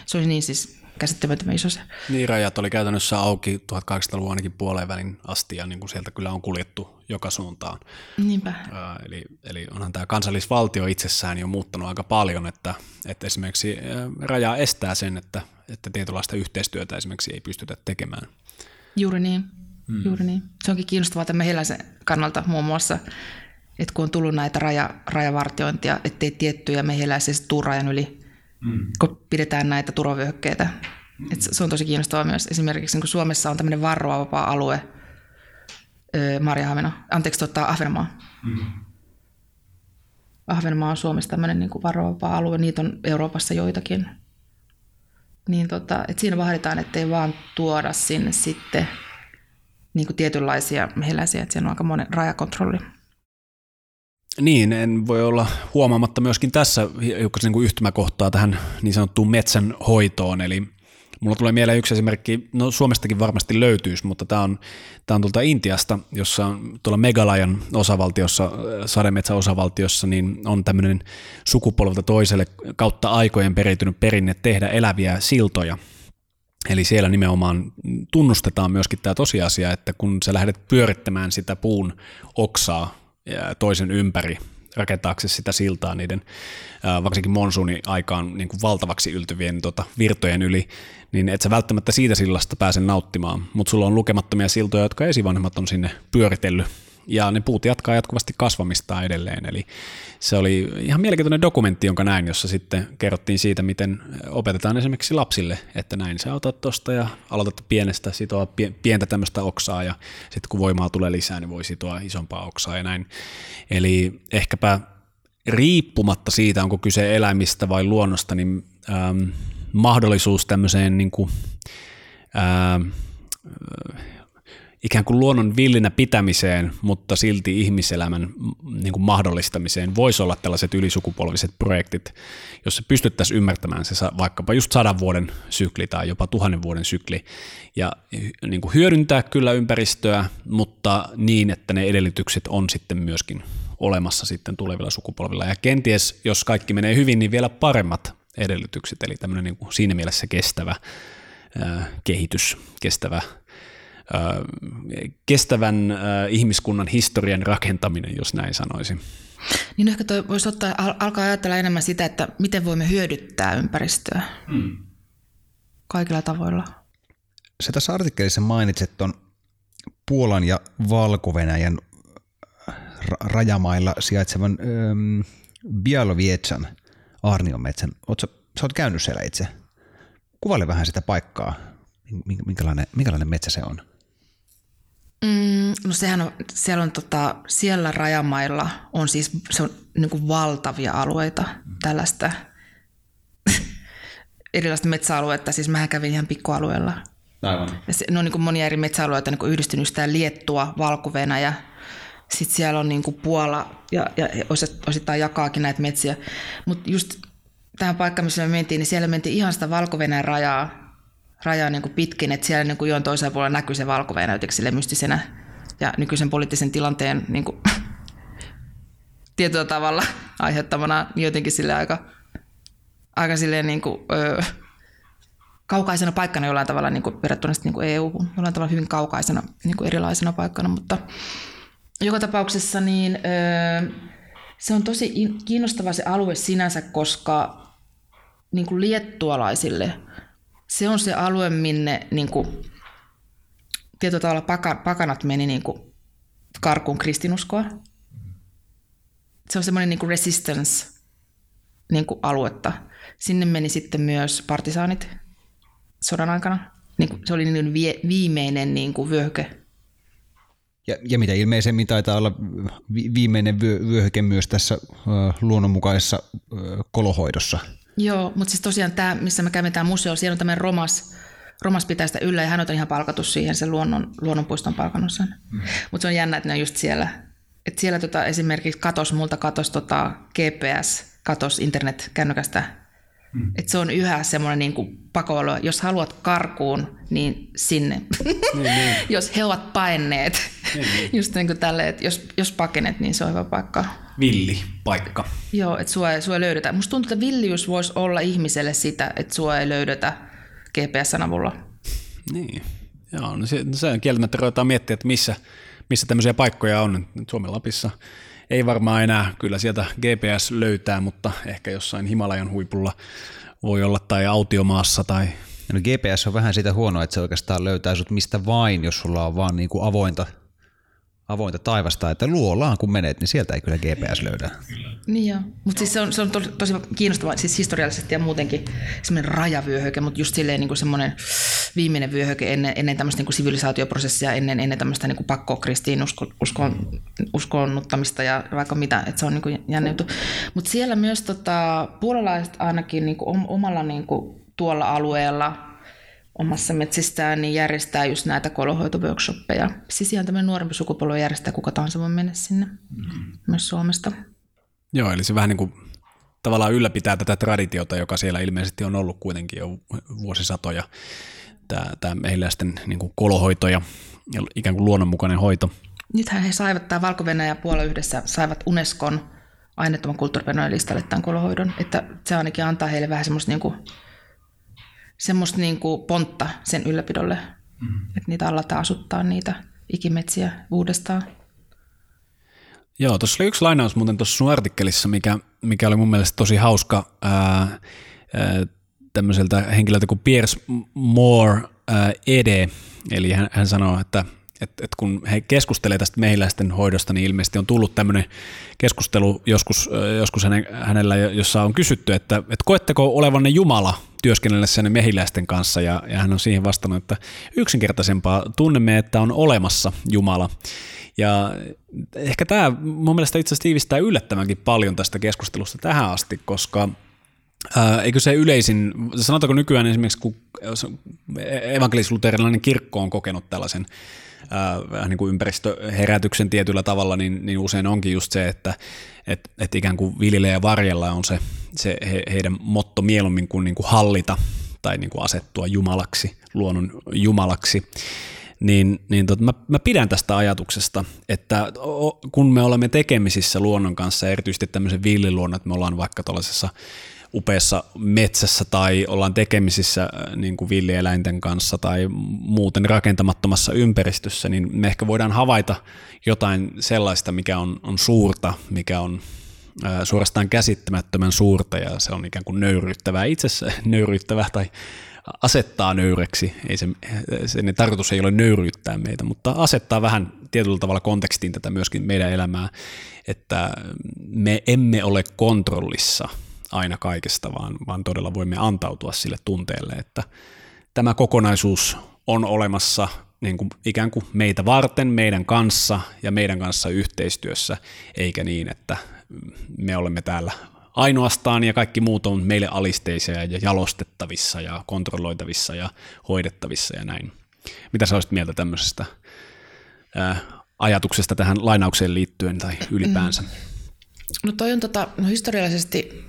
Speaker 3: se olisi niin siis käsittämättömän iso se.
Speaker 2: Niin, rajat oli käytännössä auki 1800-luvun ainakin puoleen välin asti ja niin kuin sieltä kyllä on kuljettu joka suuntaan.
Speaker 3: Niinpä.
Speaker 2: Ää, eli, eli onhan tämä kansallisvaltio itsessään jo muuttanut aika paljon, että, että esimerkiksi raja estää sen, että, että tietynlaista yhteistyötä esimerkiksi ei pystytä tekemään.
Speaker 3: Juuri niin. Hmm. Juuri niin. Se onkin kiinnostavaa tämän mehiläisen kannalta muun muassa, että kun on tullut näitä raja, rajavartiointia, ettei tiettyjä mehiläisiä tuu rajan yli, mm. kun pidetään näitä turvavyöhykkeitä. Mm. Et se on tosi kiinnostavaa myös. Esimerkiksi niin Suomessa on tämmöinen varroa vapaa alue, Marjahamina, anteeksi, tota, Ahvenanmaa. Mm. Ahvenanmaa on Suomessa tämmöinen niin vapaa alue, niitä on Euroopassa joitakin. Niin tota, et siinä vaaditaan, ettei vaan tuoda sinne sitten niin kuin tietynlaisia mehiläisiä, että siinä on aika monen rajakontrolli.
Speaker 2: Niin, en voi olla huomaamatta myöskin tässä hiukan niin kuin yhtymäkohtaa tähän niin sanottuun metsän hoitoon, eli Mulla tulee mieleen yksi esimerkki, no Suomestakin varmasti löytyisi, mutta tämä on, tämä on tuolta Intiasta, jossa on tuolla Megalajan osavaltiossa, sademetsäosavaltiossa, niin on tämmöinen sukupolvelta toiselle kautta aikojen periytynyt perinne tehdä eläviä siltoja. Eli siellä nimenomaan tunnustetaan myöskin tämä tosiasia, että kun sä lähdet pyörittämään sitä puun oksaa toisen ympäri rakentaaksesi sitä siltaa niiden varsinkin monsuuni-aikaan niin kuin valtavaksi yltyvien tota, virtojen yli, niin et sä välttämättä siitä sillasta pääse nauttimaan, mutta sulla on lukemattomia siltoja, jotka esivanhemmat on sinne pyöritellyt ja ne puut jatkaa jatkuvasti kasvamistaan edelleen. Eli se oli ihan mielenkiintoinen dokumentti, jonka näin, jossa sitten kerrottiin siitä, miten opetetaan esimerkiksi lapsille, että näin sä otat tuosta ja aloitat pienestä sitoa pientä tämmöistä oksaa ja sitten kun voimaa tulee lisää, niin voi sitoa isompaa oksaa ja näin. Eli ehkäpä riippumatta siitä, onko kyse eläimistä vai luonnosta, niin ähm, mahdollisuus tämmöiseen niin kuin, ähm, ikään kuin luonnon villinä pitämiseen, mutta silti ihmiselämän niin kuin mahdollistamiseen voisi olla tällaiset ylisukupolviset projektit, jossa pystyttäisiin ymmärtämään se vaikkapa just sadan vuoden sykli tai jopa tuhannen vuoden sykli ja niin kuin hyödyntää kyllä ympäristöä, mutta niin, että ne edellytykset on sitten myöskin olemassa sitten tulevilla sukupolvilla. Ja kenties, jos kaikki menee hyvin, niin vielä paremmat edellytykset, eli tämmöinen niin kuin siinä mielessä kestävä kehitys, kestävä kestävän ihmiskunnan historian rakentaminen, jos näin sanoisin.
Speaker 3: Niin ehkä toi voisi ottaa, alkaa ajatella enemmän sitä, että miten voimme hyödyttää ympäristöä hmm. kaikilla tavoilla.
Speaker 4: Se tässä artikkelissa mainitset tuon Puolan ja Valko-Venäjän rajamailla sijaitsevan ähm, Bialovietsan Arniometsän. Oletko, sä oot käynyt siellä itse. Kuvaile vähän sitä paikkaa. Minkälainen, minkälainen metsä se on?
Speaker 3: Mm, no sehän on, siellä on tota, siellä rajamailla on siis se on niin kuin valtavia alueita tällaista erilaista metsäaluetta, siis mähän kävin ihan pikkualueella.
Speaker 4: Aivan.
Speaker 3: Ja se, ne on niin kuin monia eri metsäalueita niin kuin yhdistynyt sitä Liettua, Valko-Venäjä, sitten siellä on niin kuin Puola ja, ja osittain jakaakin näitä metsiä. Mutta just tähän paikkaan, missä me mentiin, niin siellä mentiin ihan sitä valko rajaa, rajaa niin kuin pitkin, että siellä niin kuin joen toisella puolella näkyy se valko sille mystisenä ja nykyisen poliittisen tilanteen niin kuin, tietyllä tavalla aiheuttamana jotenkin sille aika, aika silleen niin kuin, öö, kaukaisena paikkana jollain tavalla niin kuin verrattuna niin kuin EU, jollain tavalla hyvin kaukaisena niin kuin erilaisena paikkana, mutta joka tapauksessa niin, öö, se on tosi kiinnostava se alue sinänsä, koska niin kuin liettualaisille se on se alue, minne niin kuin, tietyllä tavalla pakanat meni niin kuin karkuun kristinuskoa. Se on semmoinen niin kuin resistance niin kuin aluetta. Sinne meni sitten myös partisaanit sodan aikana. Niin kuin, se oli niin vie, viimeinen niin kuin vyöhyke.
Speaker 4: Ja, ja mitä ilmeisemmin taitaa olla viimeinen vyö, vyöhyke myös tässä luonnonmukaisessa uh, kolohoidossa.
Speaker 3: Joo, mutta siis tosiaan tämä, missä me käymme tämä museo, siellä on tämmöinen Romas, Romas pitää sitä yllä ja hän on ihan palkattu siihen, se luonnon, luonnonpuiston palkannut sen. Mm. Mutta se on jännä, että ne on just siellä. Et siellä tota, esimerkiksi katos, multa katos tota GPS, katos internet-kännykästä Mm. Et se on yhä semmoinen niin pakoilu. Jos haluat karkuun, niin sinne. Niin, niin. jos he ovat paineet. Niin, niin. Just niin kuin tälle, että jos, jos pakenet, niin se on hyvä paikka.
Speaker 2: Villi paikka.
Speaker 3: Joo, että sua, sua ei löydetä. Musta tuntuu, että villiys voisi olla ihmiselle sitä, että sua ei löydetä GPS avulla.
Speaker 2: Niin. Joo, no se, se on kieltämättä ruvetaan miettiä, että missä, missä tämmöisiä paikkoja on. Suomen Lapissa ei varmaan enää, kyllä sieltä GPS löytää, mutta ehkä jossain Himalajan huipulla voi olla tai autiomaassa tai
Speaker 4: No GPS on vähän sitä huonoa, että se oikeastaan löytää sut mistä vain, jos sulla on vaan niin kuin avointa avointa taivasta, että luolaan kun menet, niin sieltä ei kyllä GPS löydä.
Speaker 3: Niin joo, mutta siis se on, se on tosi, kiinnostavaa siis historiallisesti ja muutenkin semmoinen rajavyöhyke, mutta just silleen niin kuin semmoinen viimeinen vyöhyke ennen, ennen tämmöistä niin kuin sivilisaatioprosessia, ennen, ennen tämmöistä niin kuin pakko kristiin usko, uskon, uskonnuttamista ja vaikka mitä, että se on niin kuin jännä juttu. Mutta siellä myös tota, puolalaiset ainakin niin kuin omalla niin kuin tuolla alueella omassa metsistään, niin järjestää just näitä kolohoitoworkshoppeja. Siis ihan tämmöinen nuorempi sukupolvi järjestää, kuka tahansa voi mennä sinne, mm. myös Suomesta.
Speaker 2: Joo, eli se vähän niin kuin tavallaan ylläpitää tätä traditiota, joka siellä ilmeisesti on ollut kuitenkin jo vuosisatoja, tämä, tämä mehiläisten niin kuin kolohoito ja, ja ikään kuin luonnonmukainen hoito.
Speaker 3: Nythän he saivat, tämä valko ja Puola yhdessä saivat Unescon aineettoman kulttuuriperinnön listalle tämän kolohoidon, että se ainakin antaa heille vähän semmoista niin kuin semmoista niin kuin pontta sen ylläpidolle, mm. että niitä allataan asuttaa niitä ikimetsiä uudestaan.
Speaker 2: Joo, tuossa oli yksi lainaus muuten tuossa sun artikkelissa, mikä, mikä oli mun mielestä tosi hauska ää, ää, tämmöiseltä henkilöltä kuin Piers Moore ää, Ede, eli hän, hän sanoo, että että et kun he keskustelevat tästä mehiläisten hoidosta, niin ilmeisesti on tullut tämmöinen keskustelu joskus, joskus hänen, hänellä, jossa on kysytty, että, että koetteko olevanne Jumala työskennellessä mehiläisten kanssa, ja, ja hän on siihen vastannut, että yksinkertaisempaa tunnemme, että on olemassa Jumala. Ja ehkä tämä mun mielestä itse asiassa tiivistää yllättävänkin paljon tästä keskustelusta tähän asti, koska Ää, eikö se yleisin, sanotaanko nykyään esimerkiksi, kun evankelis-luterilainen kirkko on kokenut tällaisen vähän niin kuin ympäristöherätyksen tietyllä tavalla, niin, niin usein onkin just se, että et, et ikään kuin viljellä ja varjella on se, se he, heidän motto mieluummin kuin, niin kuin hallita tai niin kuin asettua jumalaksi, luonnon jumalaksi. Niin, niin tot, mä, mä pidän tästä ajatuksesta, että kun me olemme tekemisissä luonnon kanssa, erityisesti tämmöisen villiluonnon, että me ollaan vaikka tuollaisessa upeassa metsässä tai ollaan tekemisissä äh, niin kuin villieläinten kanssa tai muuten rakentamattomassa ympäristössä, niin me ehkä voidaan havaita jotain sellaista, mikä on, on suurta, mikä on äh, suorastaan käsittämättömän suurta ja se on ikään kuin nöyryyttävää itsessä, nöyryyttävää tai asettaa nöyreksi. Ei se, sen tarkoitus ei ole nöyryyttää meitä, mutta asettaa vähän tietyllä tavalla kontekstiin tätä myöskin meidän elämää, että me emme ole kontrollissa – aina kaikesta, vaan, vaan todella voimme antautua sille tunteelle, että tämä kokonaisuus on olemassa niin kuin ikään kuin meitä varten, meidän kanssa ja meidän kanssa yhteistyössä, eikä niin, että me olemme täällä ainoastaan ja kaikki muut on meille alisteisia ja jalostettavissa ja kontrolloitavissa ja hoidettavissa ja näin. Mitä sä olisit mieltä tämmöisestä ää, ajatuksesta tähän lainaukseen liittyen tai ylipäänsä?
Speaker 3: No toi on tota, no historiallisesti,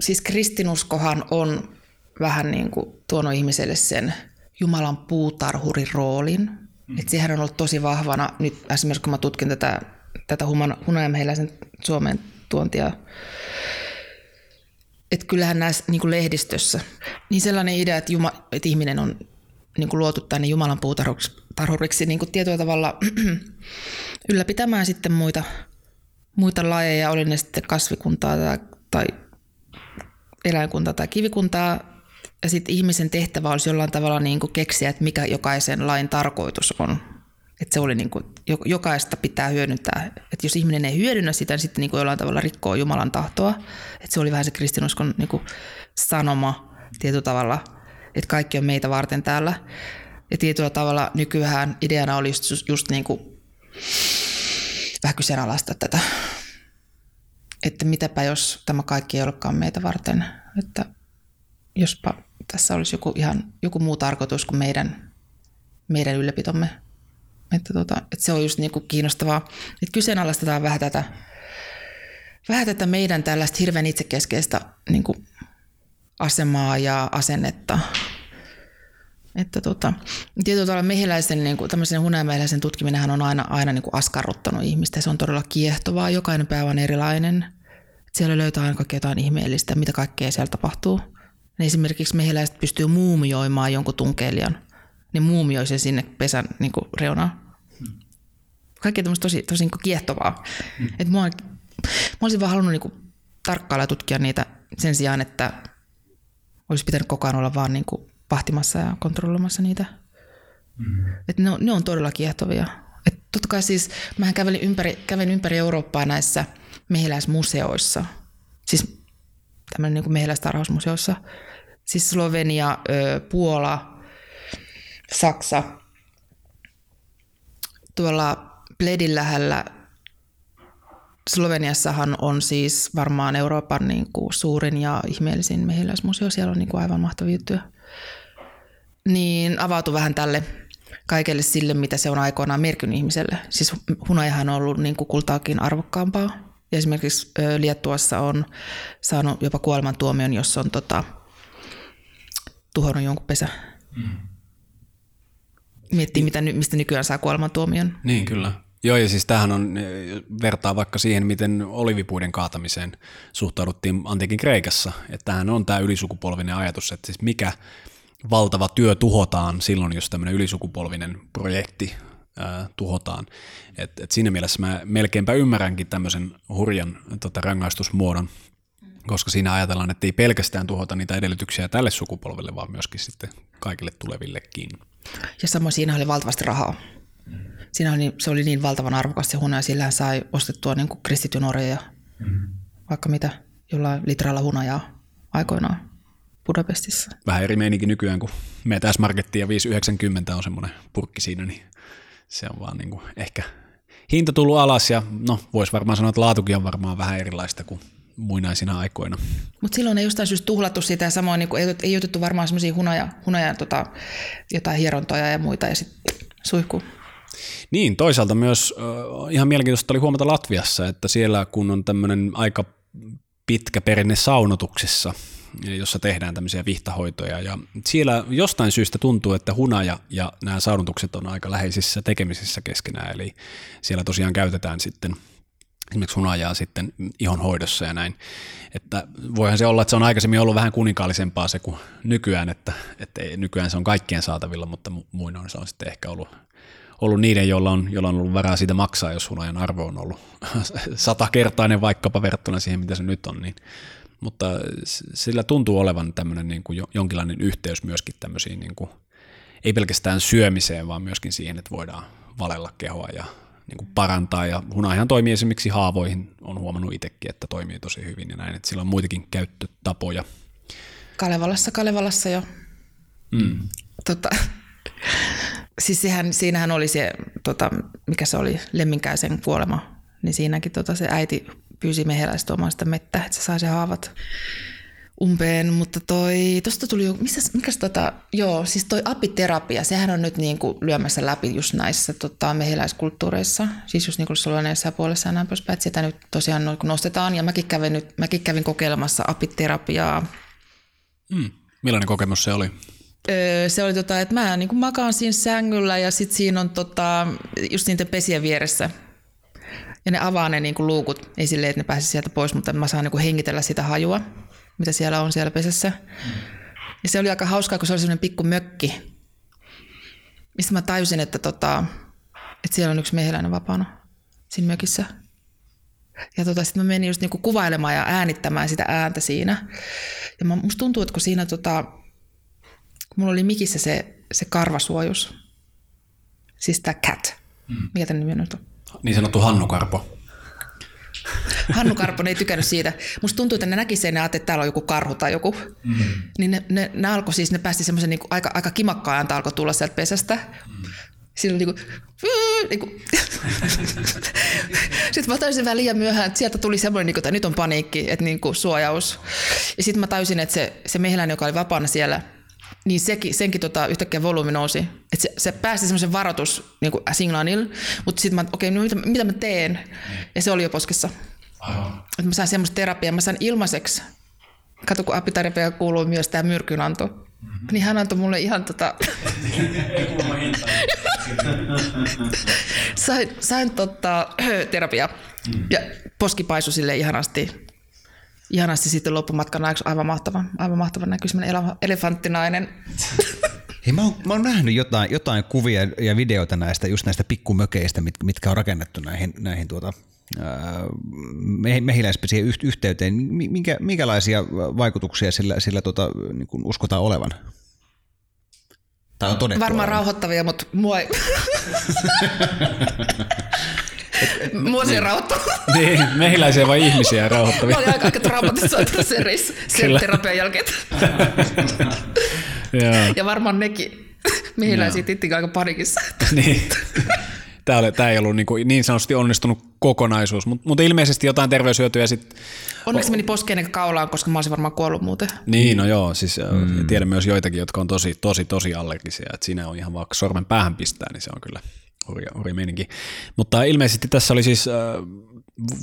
Speaker 3: siis kristinuskohan on vähän niin kuin tuonut ihmiselle sen Jumalan puutarhurin roolin. Mm. Että siihen on ollut tosi vahvana, nyt esimerkiksi kun mä tutkin tätä, tätä hunajamehiläisen Suomen tuontia, että kyllähän näissä niin kuin lehdistössä, niin sellainen idea, että, Juma, että ihminen on niin kuin luotu tänne Jumalan puutarhuriksi niin kuin tietyllä tavalla ylläpitämään sitten muita, muita lajeja, oli ne sitten kasvikuntaa tai, tai eläinkuntaa tai kivikuntaa, ja sitten ihmisen tehtävä olisi jollain tavalla niin kuin keksiä, että mikä jokaisen lain tarkoitus on. Että se oli niin kuin, jokaista pitää hyödyntää. Että jos ihminen ei hyödynnä sitä, niin sitten niin kuin jollain tavalla rikkoo Jumalan tahtoa. Että se oli vähän se kristinuskon niin kuin sanoma tietyllä tavalla, että kaikki on meitä varten täällä. Ja tietyllä tavalla nykyään ideana oli just, just niin kuin vähän kyseenalaista tätä. Että mitäpä jos tämä kaikki ei olekaan meitä varten. Että jospa tässä olisi joku, ihan, joku muu tarkoitus kuin meidän, meidän ylläpitomme. Että, tota, että se on just niin kuin kiinnostavaa, että kyseenalaistetaan vähän tätä, vähän tätä meidän tällaista hirveän itsekeskeistä niin kuin asemaa ja asennetta. Että tota, tietyllä tavalla mehiläisen, niin kuin, tämmöisen hunajamehiläisen tutkiminen on aina, aina niin kuin askarruttanut ihmistä. Se on todella kiehtovaa. Jokainen päivä on erilainen. Siellä löytää aina kaikkea jotain ihmeellistä, mitä kaikkea siellä tapahtuu niin esimerkiksi mehiläiset pystyy muumioimaan jonkun tunkeilijan, niin muumioi sen sinne pesän niin kuin reunaan. Kaikki tämmöistä tosi, tosi niin kuin kiehtovaa. Mm. Et mua, mä olisin vaan halunnut niin kuin tarkkailla ja tutkia niitä sen sijaan, että olisi pitänyt koko ajan olla vaan niin kuin pahtimassa ja kontrolloimassa niitä. Mm. Et ne, on, ne on todella kiehtovia. Et totta kai siis, mähän kävelin ympäri, kävin ympäri Eurooppaa näissä mehiläismuseoissa. Siis tämmöinen niin mehiläistarhausmuseossa siis Slovenia, Puola, Saksa. Tuolla Bledin lähellä Sloveniassahan on siis varmaan Euroopan niin kuin suurin ja ihmeellisin mehiläismuseo. Siellä on niin kuin aivan mahtavia juttuja. Niin avautui vähän tälle kaikelle sille, mitä se on aikoinaan merkinnyt ihmiselle. Siis hunajahan on ollut niin kuin kultaakin arvokkaampaa. Ja esimerkiksi Liettuassa on saanut jopa kuolemantuomion, jos on tota, tuhonnut jonkun pesä. Mm. Miettii, mitä, mistä nykyään saa kuolemantuomion.
Speaker 2: Niin, kyllä. Joo, ja siis tämähän on, vertaa vaikka siihen, miten olivipuiden kaatamiseen suhtauduttiin antiikin Kreikassa. Että tämähän on tämä ylisukupolvinen ajatus, että siis mikä valtava työ tuhotaan silloin, jos tämmöinen ylisukupolvinen projekti ää, tuhotaan. Et, et siinä mielessä mä melkeinpä ymmärränkin tämmöisen hurjan tota, rangaistusmuodon, koska siinä ajatellaan, että ei pelkästään tuhota niitä edellytyksiä tälle sukupolvelle, vaan myöskin sitten kaikille tulevillekin.
Speaker 3: Ja samoin siinä oli valtavasti rahaa. Siinä oli, se oli niin valtavan arvokas se hunaja, sillä sai ostettua niin kuin kristityn orja mm. vaikka mitä, jollain litralla hunajaa aikoinaan Budapestissa.
Speaker 2: Vähän eri meininki nykyään, kun meitä markettiin ja 5,90 on semmoinen purkki siinä, niin se on vaan niin kuin ehkä hinta tullut alas ja no voisi varmaan sanoa, että laatukin on varmaan vähän erilaista kuin muinaisina aikoina.
Speaker 3: Mutta silloin ei jostain syystä tuhlattu sitä ja samoin niin ei, ei otettu varmaan semmoisia hunaja, hunaja tota, jotain hierontoja ja muita ja sitten suihku.
Speaker 2: Niin, toisaalta myös äh, ihan mielenkiintoista oli huomata Latviassa, että siellä kun on tämmöinen aika pitkä perinne saunotuksessa, jossa tehdään tämmöisiä vihtahoitoja. Ja siellä jostain syystä tuntuu, että hunaja ja nämä saunotukset on aika läheisissä tekemisissä keskenään. Eli siellä tosiaan käytetään sitten esimerkiksi hunajaa sitten ihon hoidossa ja näin. Että voihan se olla, että se on aikaisemmin ollut vähän kuninkaallisempaa se kuin nykyään, että, että nykyään se on kaikkien saatavilla, mutta muinoin se on sitten ehkä ollut, ollut niiden, joilla on, on ollut varaa siitä maksaa, jos hunajan arvo on ollut satakertainen vaikkapa verrattuna siihen, mitä se nyt on. Niin. Mutta sillä tuntuu olevan tämmöinen niin kuin jonkinlainen yhteys myöskin tämmöisiin, niin kuin, ei pelkästään syömiseen, vaan myöskin siihen, että voidaan valella kehoa ja niin kuin parantaa. Ja hunajahan toimii esimerkiksi haavoihin, on huomannut itsekin, että toimii tosi hyvin ja näin, että sillä on muitakin käyttötapoja.
Speaker 3: Kalevalassa, Kalevalassa jo. Mm. Tota, siis sehän, siinähän oli se, tota, mikä se oli, Lemminkäisen kuolema, niin siinäkin tota, se äiti pyysi mehiläistä tuomaan sitä mettä, että se sai se haavat umpeen, mutta toi, tosta tuli jo, missä, mikäs tota, joo, siis toi apiterapia, sehän on nyt niin kuin lyömässä läpi just näissä tota, mehiläiskulttuureissa, siis just niin kuin soloneessa puolessa ja näin poispäin, että sitä nyt tosiaan no, nostetaan, ja mäkin kävin, nyt, mäkin kävin kokeilemassa apiterapiaa.
Speaker 2: Mm. Millainen kokemus se oli?
Speaker 3: Öö, se oli tota, että mä niin kuin makaan siinä sängyllä ja sitten siinä on tota, just niiden pesien vieressä ja ne avaa ne niin kuin luukut, ei silleen, että ne pääsisi sieltä pois, mutta mä saan niin kuin hengitellä sitä hajua mitä siellä on siellä pesässä. Ja se oli aika hauskaa, kun se oli sellainen pikku mökki, mistä mä tajusin, että, tota, että siellä on yksi mehiläinen vapaana siinä mökissä. Ja tota, sitten mä menin just niinku kuvailemaan ja äänittämään sitä ääntä siinä. Ja mä, musta tuntuu, että kun siinä tota, kun mulla oli mikissä se, se karvasuojus, siis tämä cat, mm. mikä tämän nimi on?
Speaker 2: Niin sanottu Hannu Karpo.
Speaker 3: Hannu Karponen ei tykännyt siitä. Musta tuntuu, että ne näki sen ja että täällä on joku karhu tai joku. Mm. Niin ne, ne, ne alkoi siis, ne päästi semmoisen niin aika, aika kimakkaan ääntä alkoi tulla sieltä pesästä. Mm. Siinä oli niinku, niinku. sitten mä tajusin vähän liian myöhään, että sieltä tuli semmoinen, niinku, että nyt on paniikki, että niinku, suojaus. Ja sitten mä tajusin, että se, se mehiläinen, joka oli vapaana siellä, niin sekin, senkin tota, yhtäkkiä volyymi nousi. Et se, se päästi semmoisen varoitus niin signaalin, mutta sitten mä, okei, okay, no mitä, mitä mä teen? Ja se oli jo poskessa. Että mä sain semmoista terapiaa, mä sain ilmaiseksi. Kato, kun apiterapia kuuluu myös tämä myrkynanto. Mm-hmm. Niin hän antoi mulle ihan tota... sain, sain tota, terapia. Mm. Ja poski paisui sille ihanasti ihanasti sitten loppumatkan ajaksi aivan mahtava, aivan mahtava näkyy semmoinen elefanttinainen.
Speaker 4: Hei, mä, oon, mä oon nähnyt jotain, jotain kuvia ja videoita näistä, just näistä pikkumökeistä, mit, mitkä on rakennettu näihin, näihin tuota, mehiläispesien yhteyteen. Minkä, minkälaisia vaikutuksia sillä, sillä tuota, niin kuin uskotaan olevan? Tai on todettu
Speaker 3: Varmaan olevan. rauhoittavia, mutta mua ei... Mua se rauhoittaa.
Speaker 2: Niin, mehiläisiä vai ihmisiä rauhoittavia?
Speaker 3: Mä olin aika, aika traumatisoitunut sen, sen terapian jälkeen. ja varmaan nekin mehiläisiä tittiin aika panikissa.
Speaker 2: niin. Tämä, oli, tämä ei ollut niin, kuin niin sanotusti onnistunut kokonaisuus, mutta, mutta ilmeisesti jotain terveyshyötyjä sitten...
Speaker 3: Onneksi meni poskeen eikä kaulaan, koska mä olisin varmaan kuollut muuten.
Speaker 2: Niin, no joo, siis mm. tiedän myös joitakin, jotka on tosi, tosi, tosi allergisia, että siinä on ihan vaikka sormen päähän pistää, niin se on kyllä hurja, hurja meininki. Mutta ilmeisesti tässä oli siis, äh,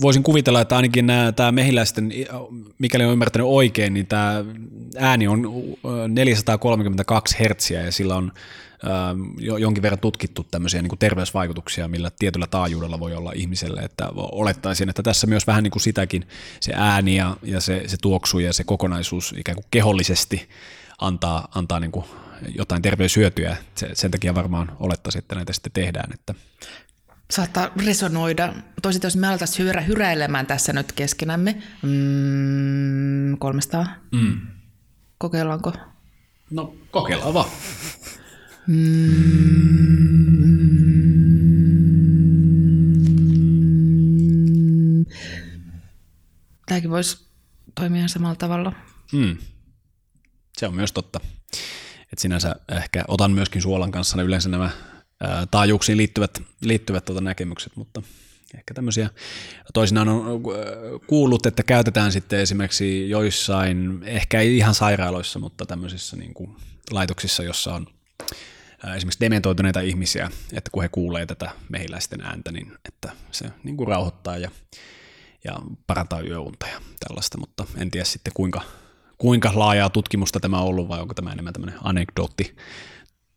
Speaker 2: voisin kuvitella, että ainakin nämä, tämä mehiläisten, mikäli olen ymmärtänyt oikein, niin tämä ääni on 432 hertsiä ja sillä on äh, jonkin verran tutkittu tämmöisiä niin kuin terveysvaikutuksia, millä tietyllä taajuudella voi olla ihmiselle, että olettaisin, että tässä myös vähän niin kuin sitäkin se ääni ja, ja se, se tuoksu ja se kokonaisuus ikään kuin kehollisesti antaa, antaa niin kuin terveyshyötyä. Sen takia varmaan olettaisiin, että näitä sitten tehdään. Että
Speaker 3: saattaa resonoida. Toisaalta jos me alettaisiin hyrä, hyräilemään tässä nyt keskenämme, mm, 300. Mm. Kokeillaanko?
Speaker 2: No kokeillaan vaan.
Speaker 3: Mm. Tämäkin voisi toimia samalla tavalla. Mm.
Speaker 2: Se on myös totta. Et sinänsä ehkä otan myöskin suolan kanssa yleensä nämä taajuuksiin liittyvät, liittyvät tuota näkemykset, mutta ehkä tämmöisiä. Toisinaan on kuullut, että käytetään sitten esimerkiksi joissain, ehkä ei ihan sairaaloissa, mutta tämmöisissä niin kuin laitoksissa, jossa on esimerkiksi dementoituneita ihmisiä, että kun he kuulee tätä mehiläisten ääntä, niin että se niin kuin rauhoittaa ja, ja parantaa yöunta ja tällaista, mutta en tiedä sitten kuinka kuinka laajaa tutkimusta tämä on ollut vai onko tämä enemmän tämmöinen anekdootti.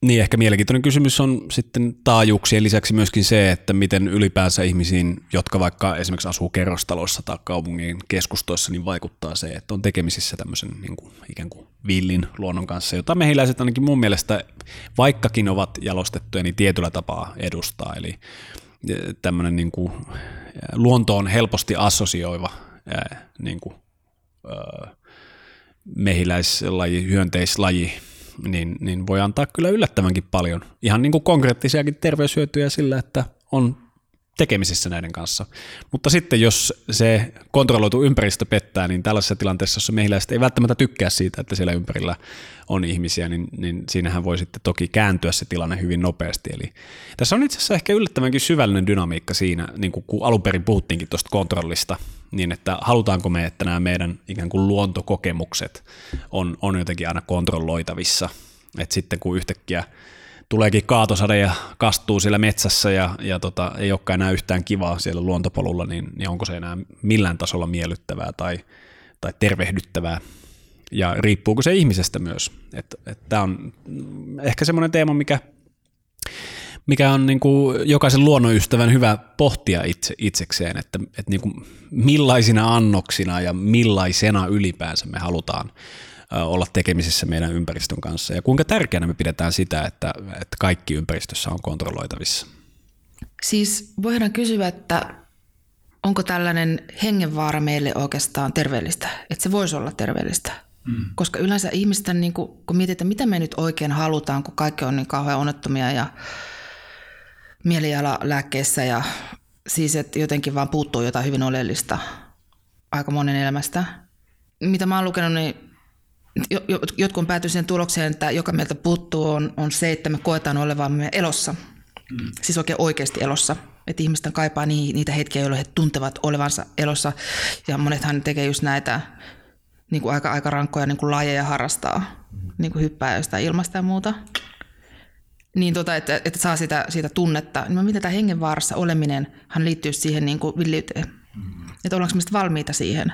Speaker 2: Niin ehkä mielenkiintoinen kysymys on sitten taajuuksien lisäksi myöskin se, että miten ylipäänsä ihmisiin, jotka vaikka esimerkiksi asuu kerrostaloissa tai kaupungin keskustoissa, niin vaikuttaa se, että on tekemisissä tämmöisen niin kuin, ikään kuin villin luonnon kanssa, jota mehiläiset ainakin mun mielestä, vaikkakin ovat jalostettuja, niin tietyllä tapaa edustaa. Eli e, tämmöinen niin kuin, luontoon helposti assosioiva niin kuin, mehiläislaji, hyönteislaji, niin, niin voi antaa kyllä yllättävänkin paljon. Ihan niin kuin konkreettisiakin terveyshyötyjä sillä, että on tekemisissä näiden kanssa. Mutta sitten jos se kontrolloitu ympäristö pettää, niin tällaisessa tilanteessa, jossa mehiläiset ei välttämättä tykkää siitä, että siellä ympärillä on ihmisiä, niin, niin siinähän voi sitten toki kääntyä se tilanne hyvin nopeasti. Eli tässä on itse asiassa ehkä yllättävänkin syvällinen dynamiikka siinä, niin kuin kun alun perin puhuttiinkin tuosta kontrollista, niin että halutaanko me, että nämä meidän ikään kuin luontokokemukset on, on jotenkin aina kontrolloitavissa. Että sitten kun yhtäkkiä tuleekin kaatosade ja kastuu siellä metsässä ja, ja tota, ei olekaan enää yhtään kivaa siellä luontopolulla, niin, niin onko se enää millään tasolla miellyttävää tai, tai tervehdyttävää. Ja riippuuko se ihmisestä myös. Tämä on ehkä semmoinen teema, mikä, mikä on niin kuin jokaisen luonnonystävän hyvä pohtia itse, itsekseen, että, että niin kuin millaisina annoksina ja millaisena ylipäänsä me halutaan olla tekemisissä meidän ympäristön kanssa ja kuinka tärkeänä me pidetään sitä, että, että kaikki ympäristössä on kontrolloitavissa.
Speaker 3: Siis voidaan kysyä, että onko tällainen hengenvaara meille oikeastaan terveellistä, että se voisi olla terveellistä. Mm. Koska yleensä ihmisten, niin kun, kun mietitään, mitä me nyt oikein halutaan, kun kaikki on niin kauhean onnettomia ja mielialalääkkeissä ja siis, että jotenkin vaan puuttuu jotain hyvin oleellista aika monen elämästä. Mitä mä oon lukenut, niin jotkut on päätynyt siihen tulokseen, että joka meiltä puuttuu on, on se, että me koetaan olevamme elossa. Mm. Siis oikein oikeasti elossa. Että ihmisten kaipaa niitä hetkiä, jolloin he tuntevat olevansa elossa. Ja monethan tekee just näitä niin kuin aika, aika rankkoja niin kuin lajeja harrastaa. Mm. Niin kuin hyppää jostain ilmasta ja muuta. Niin tota, että, että saa sitä, siitä tunnetta. Niin miten tämä hengenvaarassa oleminen hän liittyy siihen niin kuin villiyteen. Mm. Että ollaanko me valmiita siihen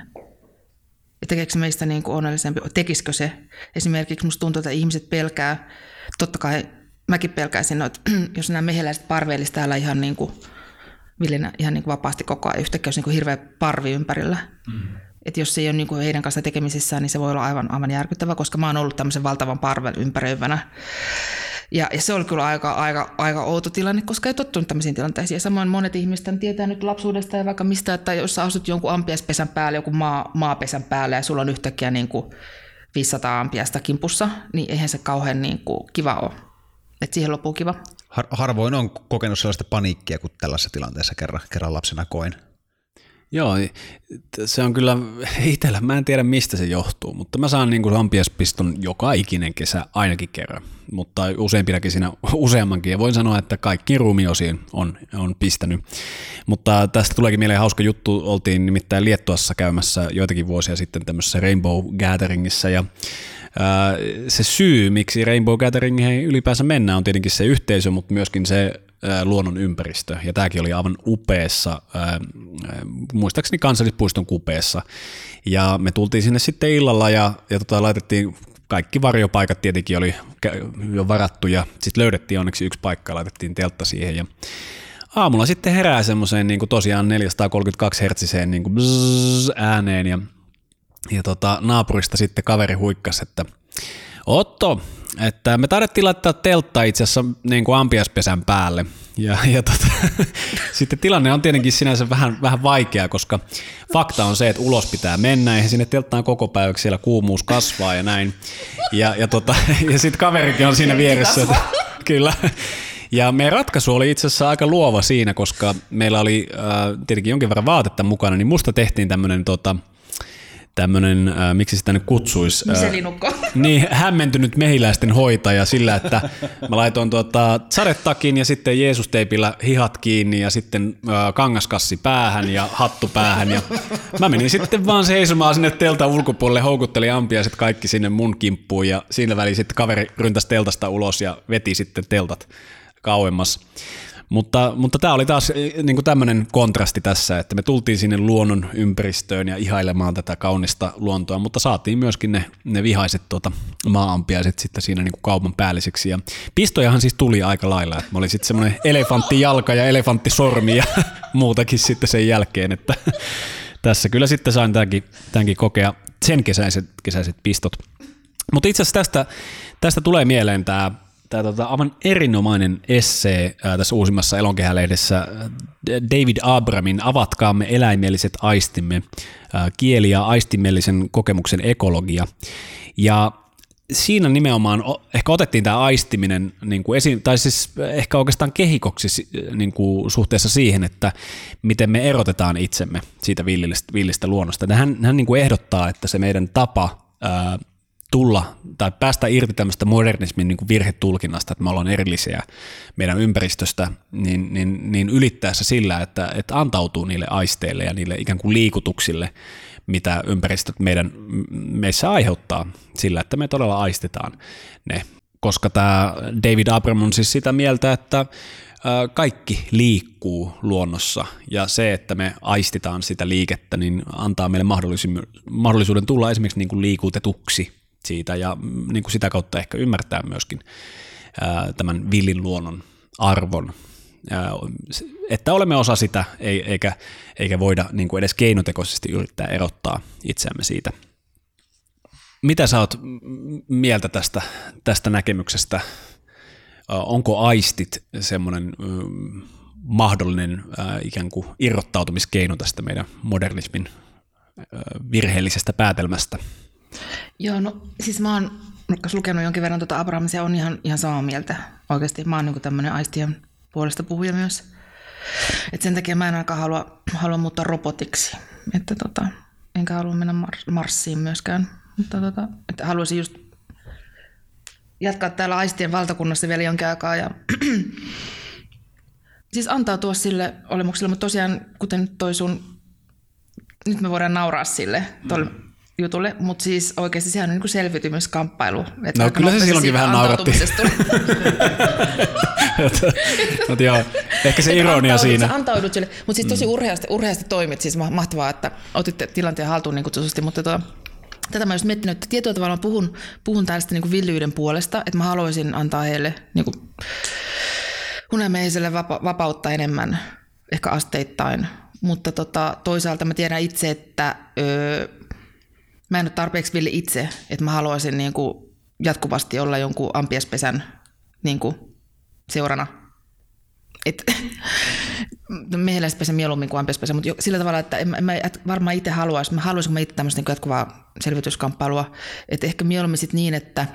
Speaker 3: tekeekö meistä niin kuin onnellisempi, tekisikö se. Esimerkiksi musta tuntuu, että ihmiset pelkää, totta kai mäkin pelkäisin, että jos nämä mehiläiset parveilisi täällä ihan niin kuin villinä, ihan niin kuin vapaasti koko ajan, yhtäkkiä olisi niin kuin hirveä parvi ympärillä. Mm. Että jos se ei ole niin kuin heidän kanssa tekemisissään, niin se voi olla aivan, aivan järkyttävä, koska mä oon ollut tämmöisen valtavan parven ympäröivänä ja, ja se oli kyllä aika, aika, aika outo tilanne, koska ei tottunut tämmöisiin tilanteisiin. Ja samoin monet ihmiset tietää nyt lapsuudesta ja vaikka mistä, että jos sä asut jonkun ampiaispesän päälle, joku maa, maapesän päälle ja sulla on yhtäkkiä niin kuin 500 ampiasta kimpussa, niin eihän se kauhean niin kuin kiva ole. Että siihen loppuu kiva.
Speaker 4: Har, harvoin on kokenut sellaista paniikkia kuin tällaisessa tilanteessa kerran, kerran lapsena koin.
Speaker 2: Joo, se on kyllä itsellä, mä en tiedä mistä se johtuu, mutta mä saan niin kuin ampiaspiston joka ikinen kesä ainakin kerran, mutta useampinakin siinä useammankin, ja voin sanoa, että kaikki ruumiosiin on, on pistänyt. Mutta tästä tuleekin mieleen hauska juttu, oltiin nimittäin Liettuassa käymässä joitakin vuosia sitten tämmöisessä Rainbow Gatheringissa, ja se syy, miksi Rainbow Gatheringiin ylipäänsä mennään, on tietenkin se yhteisö, mutta myöskin se luonnon ympäristö. Ja tämäkin oli aivan upeassa, muistaakseni kansallispuiston kupeessa. Ja me tultiin sinne sitten illalla ja, ja tota, laitettiin kaikki varjopaikat tietenkin oli jo varattu ja sitten löydettiin onneksi yksi paikka ja laitettiin teltta siihen. Ja aamulla sitten herää semmoiseen niin tosiaan 432 hertsiseen niin ääneen ja, ja tota, naapurista sitten kaveri huikkas, että Otto, että me taidettiin laittaa teltta itse asiassa niin kuin ampiaspesän päälle. Ja, ja tota, sitten tilanne on tietenkin sinänsä vähän, vähän vaikea, koska fakta on se, että ulos pitää mennä, ja sinne telttaan koko päiväksi, siellä kuumuus kasvaa ja näin. Ja, ja, tota, ja sitten kaverikin on siinä vieressä. Että, kyllä. Ja meidän ratkaisu oli itse asiassa aika luova siinä, koska meillä oli äh, tietenkin jonkin verran vaatetta mukana, niin musta tehtiin tämmöinen tota, tämmöinen, äh, miksi sitä nyt kutsuisi? Äh, niin, hämmentynyt mehiläisten hoitaja sillä, että mä laitoin tuota sadetakin ja sitten Jeesus-teipillä hihat kiinni ja sitten äh, kangaskassi päähän ja hattu päähän. Ja mä menin sitten vaan seisomaan sinne teltan ulkopuolelle, houkutteli ampiaiset kaikki sinne mun kimppuun ja siinä väliin sitten kaveri ryntäsi teltasta ulos ja veti sitten teltat kauemmas. Mutta, mutta tämä oli taas eh, niin kuin tämmöinen kontrasti tässä, että me tultiin sinne luonnon ympäristöön ja ihailemaan tätä kaunista luontoa, mutta saatiin myöskin ne, ne vihaiset tuota, maaampiaiset sitten siinä niin kuin kaupan päälliseksi. Ja pistojahan siis tuli aika lailla, että mä olin sitten semmoinen elefanttijalka ja elefanttisormi ja muutakin sitten sen jälkeen, että tässä kyllä sitten sain tämänkin, tämänkin kokea sen kesäiset, kesäiset pistot. Mutta itse asiassa tästä, tästä tulee mieleen tämä tämä tota, aivan erinomainen essee ää, tässä uusimmassa elonkehälehdessä David Abramin Avatkaamme eläimelliset aistimme, ää, kieli- ja aistimellisen kokemuksen ekologia. Ja siinä nimenomaan ehkä otettiin tämä aistiminen niin kuin esiin, tai siis ehkä oikeastaan kehikoksi niin kuin suhteessa siihen, että miten me erotetaan itsemme siitä villistä, villistä luonnosta. Hän, hän niin kuin ehdottaa, että se meidän tapa ää, tulla tai päästä irti tämmöistä modernismin niin kuin virhetulkinnasta, että me ollaan erillisiä meidän ympäristöstä, niin, niin, niin ylittäessä sillä, että, että antautuu niille aisteille ja niille ikään kuin liikutuksille, mitä ympäristöt meidän, meissä aiheuttaa sillä, että me todella aistetaan ne. Koska tämä David Abram on siis sitä mieltä, että kaikki liikkuu luonnossa ja se, että me aistitaan sitä liikettä, niin antaa meille mahdollisuuden tulla esimerkiksi niin kuin liikutetuksi siitä ja mm, niin kuin sitä kautta ehkä ymmärtää myöskin tämän villin luonnon arvon että olemme osa sitä, eikä, eikä voida niin kuin edes keinotekoisesti yrittää erottaa itseämme siitä. Mitä sä oot mieltä tästä, tästä näkemyksestä? Onko aistit semmoinen mahdollinen ikään kuin irrottautumiskeino tästä meidän modernismin virheellisestä päätelmästä?
Speaker 3: Joo, no siis mä oon lukenut jonkin verran tuota Abrahamsia, on ihan, ihan samaa mieltä oikeasti. Mä oon niin tämmöinen aistien puolesta puhuja myös. Et sen takia mä en ainakaan halua, halua muuttaa robotiksi. Että tota, enkä halua mennä Mar- Marsiin myöskään. Mutta tota, että haluaisin just jatkaa täällä aistien valtakunnassa vielä jonkin aikaa ja siis antautua sille olemukselle, mutta tosiaan kuten toi sun, nyt me voidaan nauraa sille, tolle, jutulle, mutta siis oikeasti sehän on niin selviytymiskamppailu.
Speaker 2: no kyllä se silloinkin vähän nauratti. mutta joo, ehkä se ironia siinä.
Speaker 3: Antaudut sille, mutta siis tosi mm. urheasti, urheasti toimit, siis mahtavaa, että otitte tilanteen haltuun niin kutsutusti, mutta tuo, tätä mä just miettinyt, että tietyllä tavalla puhun, puhun tällaista niin villyyden puolesta, että mä haluaisin antaa heille niin kuin, unelmeiselle vapa- vapautta enemmän, ehkä asteittain, mutta tota, toisaalta mä tiedän itse, että öö, mä en ole tarpeeksi villi itse, että mä haluaisin niin kuin jatkuvasti olla jonkun ampiaspesän niin kuin seurana. Et, mehiläispesä mieluummin kuin ampiaspesä, mutta sillä tavalla, että en, en mä varmaan itse haluaisi, mä haluaisin mä itse tämmöistä niin jatkuvaa selvityskamppailua, että ehkä mieluummin sit niin, että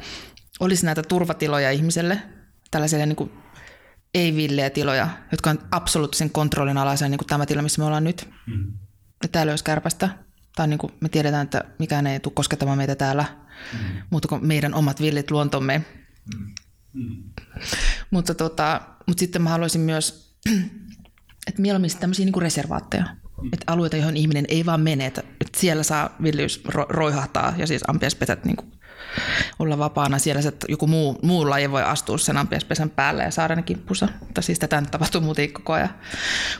Speaker 3: olisi näitä turvatiloja ihmiselle, tällaisille niin kuin ei-villejä tiloja, jotka on absoluuttisen kontrollin alaisia, niin kuin tämä tila, missä me ollaan nyt. Mm. Ja täällä olisi kärpästä, tai niin kuin me tiedetään, että mikään ei tule koskettamaan meitä täällä, mm. mutta kuin meidän omat villit luontomme. Mm. Mm. Mutta, tota, mutta sitten mä haluaisin myös, että mieluummin tämmöisiä niin kuin reservaatteja. Mm. Että alueita, johon ihminen ei vaan mene, että, että siellä saa villiys ro, roihahtaa ja siis ampiaispesät niin kuin olla vapaana siellä, että joku muu, muu laji voi astua sen ampiaispesän päälle ja saada ne kimppunsa. Tai siis tätä nyt tapahtuu muuten koko ajan.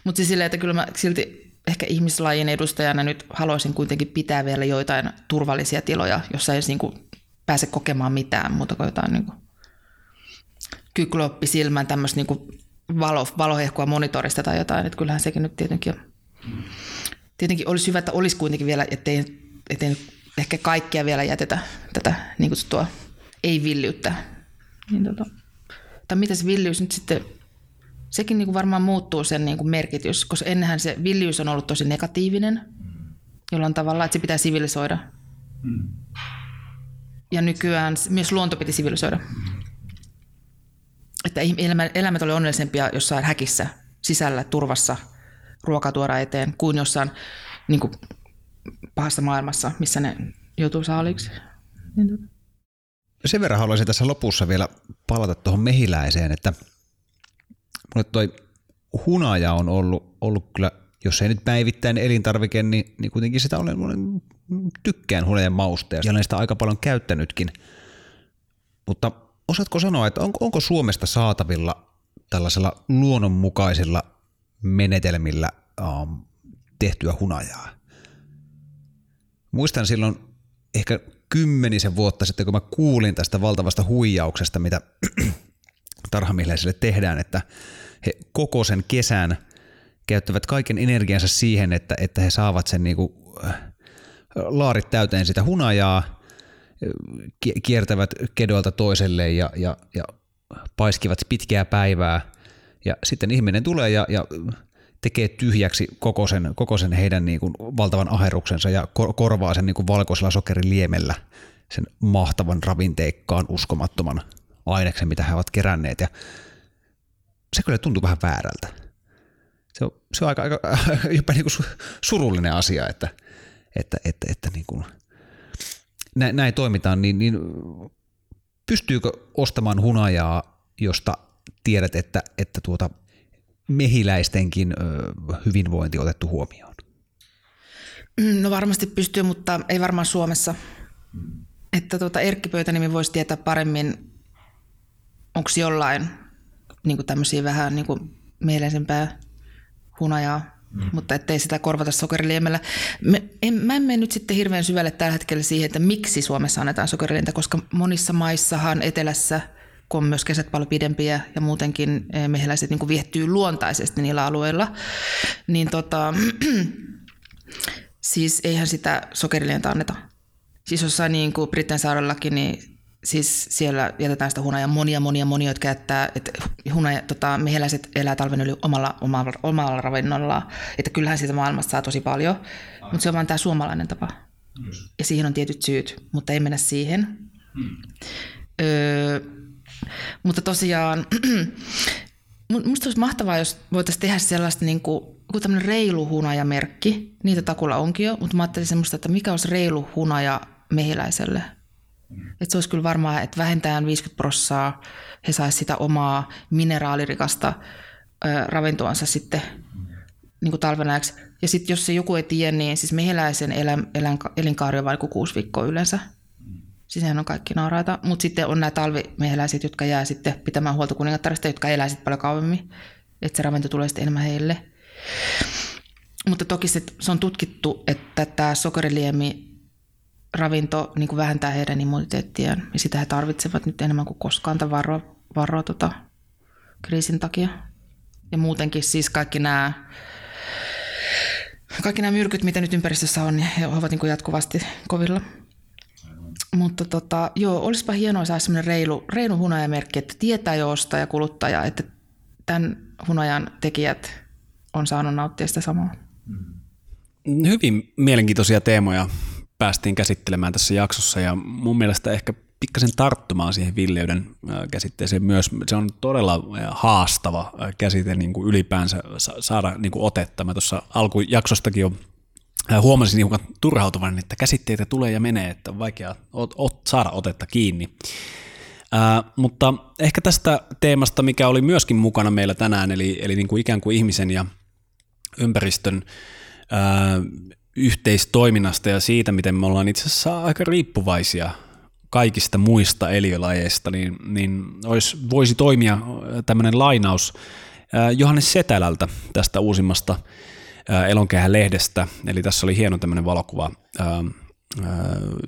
Speaker 3: Mutta siis silleen, että kyllä mä silti ehkä ihmislajin edustajana nyt haluaisin kuitenkin pitää vielä joitain turvallisia tiloja, jossa ei niin kuin pääse kokemaan mitään muuta kuin jotain niin kykloppi silmän tämmöistä niin valo, valohehkua monitorista tai jotain. Että kyllähän sekin nyt tietenkin, tietenkin olisi hyvä, että olisi kuitenkin vielä, ettei, ettei ehkä kaikkia vielä jätetä tätä niin kutsuttua ei-villyyttä. Niin tota, tai mitä se villiys nyt sitten sekin niin kuin varmaan muuttuu sen niin kuin merkitys, koska ennenhän se villiys on ollut tosi negatiivinen, jollain tavalla, että se pitää sivilisoida. Mm. Ja nykyään myös luonto piti sivilisoida. Että elämät oli onnellisempia jossain häkissä, sisällä, turvassa, ruokaa tuoda eteen, kuin jossain niin kuin, pahassa maailmassa, missä ne joutuu saaliksi. Niin
Speaker 4: Sen verran haluaisin tässä lopussa vielä palata tuohon mehiläiseen, että – mulle toi hunaja on ollut, ollut kyllä, jos ei nyt päivittäin elintarvike, niin, niin kuitenkin sitä olen, olen tykkään hunajan mausta ja olen sitä aika paljon käyttänytkin. Mutta osaatko sanoa, että onko, onko Suomesta saatavilla tällaisella luonnonmukaisilla menetelmillä um, tehtyä hunajaa? Muistan silloin ehkä kymmenisen vuotta sitten, kun mä kuulin tästä valtavasta huijauksesta, mitä tarhamiehisille tehdään, että he koko sen kesän käyttävät kaiken energiansa siihen, että, että he saavat sen niinku, äh, laarit täyteen sitä hunajaa, kiertävät kedoilta toiselle ja, ja, ja paiskivat pitkää päivää. Ja sitten ihminen tulee ja, ja tekee tyhjäksi koko sen, koko sen heidän niin kuin valtavan aheruksensa ja kor- korvaa sen niin kuin valkoisella sokeriliemellä sen mahtavan ravinteikkaan uskomattoman aineksen, mitä he ovat keränneet. Ja se kyllä tuntuu vähän väärältä. Se on, se on aika, aika jopa niin kuin surullinen asia, että, että, että, että niin kuin näin, näin toimitaan, niin, niin pystyykö ostamaan hunajaa, josta tiedät, että, että tuota mehiläistenkin hyvinvointi otettu huomioon?
Speaker 3: No varmasti pystyy, mutta ei varmaan Suomessa. Että tuota Erkki Pöytänimi voisi tietää paremmin, onko jollain niin tämmöisiä vähän niin mielisempää hunajaa, mm. mutta ettei sitä korvata sokeriliemellä. Me, en, mä en mene nyt sitten hirveän syvälle tällä hetkellä siihen, että miksi Suomessa annetaan sokerilientä, koska monissa maissahan etelässä, kun on myös kesät paljon pidempiä ja muutenkin eh, mehiläiset niin viehtyy luontaisesti niillä alueilla, niin tota, siis eihän sitä sokerilientä anneta. Siis jossain niin kuin Britten saarellakin, niin siis siellä jätetään sitä hunajaa monia, monia, monia, jotka jättää, että hunaja, tota, mehiläiset elää talven yli omalla, omalla, omalla ravinnollaan. Että kyllähän siitä maailmasta saa tosi paljon, mutta se on vain tämä suomalainen tapa. Just. Ja siihen on tietyt syyt, mutta ei mennä siihen. Hmm. Öö, mutta tosiaan, minusta olisi mahtavaa, jos voitaisiin tehdä sellaista niin kuin, joku tämmöinen reilu hunajamerkki. Niitä takulla onkin jo, mutta mä ajattelin semmoista, että mikä olisi reilu hunaja mehiläiselle – että se olisi kyllä varmaan, että vähintään 50 prossaa he saisivat sitä omaa mineraalirikasta ö, ravintoansa sitten niin kuin talven ajaksi. Ja sitten jos se joku ei tiedä, niin siis mehiläisen elän, elän, elinkaari on vain kuusi viikkoa yleensä. Siis on kaikki naaraita. Mutta sitten on nämä talvimehiläiset, jotka jää sitten pitämään huolta kuningattarista, jotka elää sitten paljon kauemmin. Että se ravinto tulee sitten enemmän heille. Mutta toki se, se on tutkittu, että tämä sokeriliemi ravinto niin kuin vähentää heidän immuniteettiaan ja sitä he tarvitsevat nyt enemmän kuin koskaan tämän varoa, varoa tota, kriisin takia. Ja muutenkin siis kaikki nämä, kaikki nämä myrkyt, mitä nyt ympäristössä on, niin he ovat niin kuin jatkuvasti kovilla. Mutta tota, joo, olisipa hienoa saada sellainen reilu, reilu hunajamerkki, että tietää jo ostaja ja kuluttaja, että tämän hunajan tekijät on saanut nauttia sitä samaa.
Speaker 2: Hyvin mielenkiintoisia teemoja päästiin käsittelemään tässä jaksossa ja mun mielestä ehkä pikkasen tarttumaan siihen villeyden käsitteeseen myös. Se on todella haastava käsite niin kuin ylipäänsä saada niin kuin otetta. Mä tuossa alkujaksostakin jo huomasin hiukan turhautuvan, että käsitteitä tulee ja menee, että on vaikea ot, ot, saada otetta kiinni. Ää, mutta ehkä tästä teemasta, mikä oli myöskin mukana meillä tänään, eli, eli niin kuin ikään kuin ihmisen ja ympäristön ää, yhteistoiminnasta ja siitä, miten me ollaan itse asiassa aika riippuvaisia kaikista muista eliölajeista, niin, niin olisi, voisi toimia tämmöinen lainaus Johannes Setälältä tästä uusimmasta Elonkehän lehdestä. Eli tässä oli hieno tämmöinen valokuva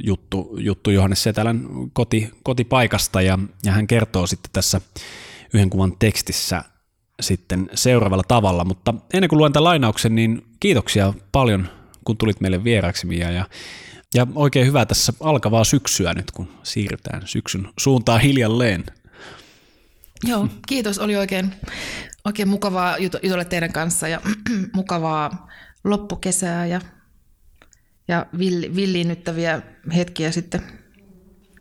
Speaker 2: juttu, juttu Johannes Setälän koti, kotipaikasta ja, ja hän kertoo sitten tässä yhden kuvan tekstissä sitten seuraavalla tavalla, mutta ennen kuin luen tämän lainauksen, niin kiitoksia paljon kun tulit meille vieraksi Mia ja ja oikein hyvä tässä alkavaa syksyä nyt, kun siirrytään syksyn suuntaan hiljalleen.
Speaker 3: Joo, kiitos. Oli oikein, oikein mukavaa jutella teidän kanssa ja mukavaa loppukesää ja, ja vill, villiinnyttäviä hetkiä sitten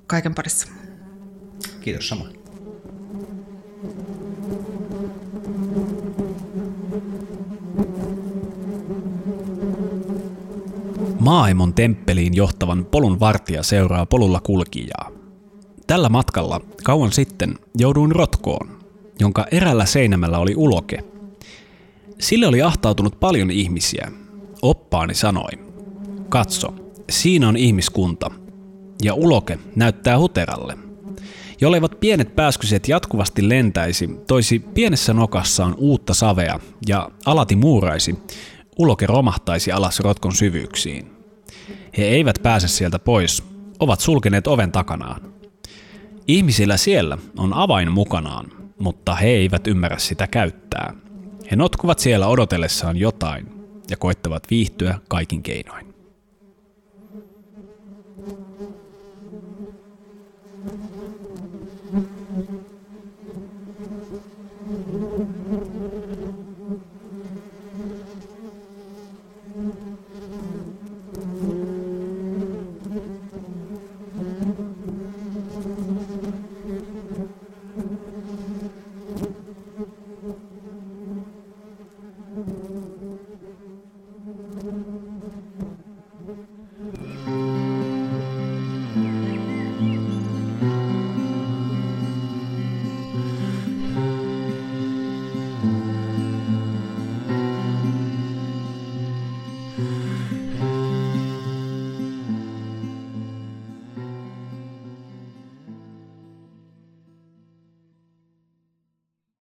Speaker 3: kaiken parissa.
Speaker 4: Kiitos samoin.
Speaker 2: Maailmon temppeliin johtavan polun vartija seuraa polulla kulkijaa. Tällä matkalla kauan sitten jouduin rotkoon, jonka erällä seinämällä oli uloke. Sille oli ahtautunut paljon ihmisiä. Oppaani sanoi, katso, siinä on ihmiskunta, ja uloke näyttää huteralle. Jolleivät pienet pääskyset jatkuvasti lentäisi, toisi pienessä nokassaan uutta savea ja alati muuraisi, uloke romahtaisi alas rotkon syvyyksiin. He eivät pääse sieltä pois, ovat sulkeneet oven takanaan. Ihmisillä siellä on avain mukanaan, mutta he eivät ymmärrä sitä käyttää. He notkuvat siellä odotellessaan jotain ja koittavat viihtyä kaikin keinoin.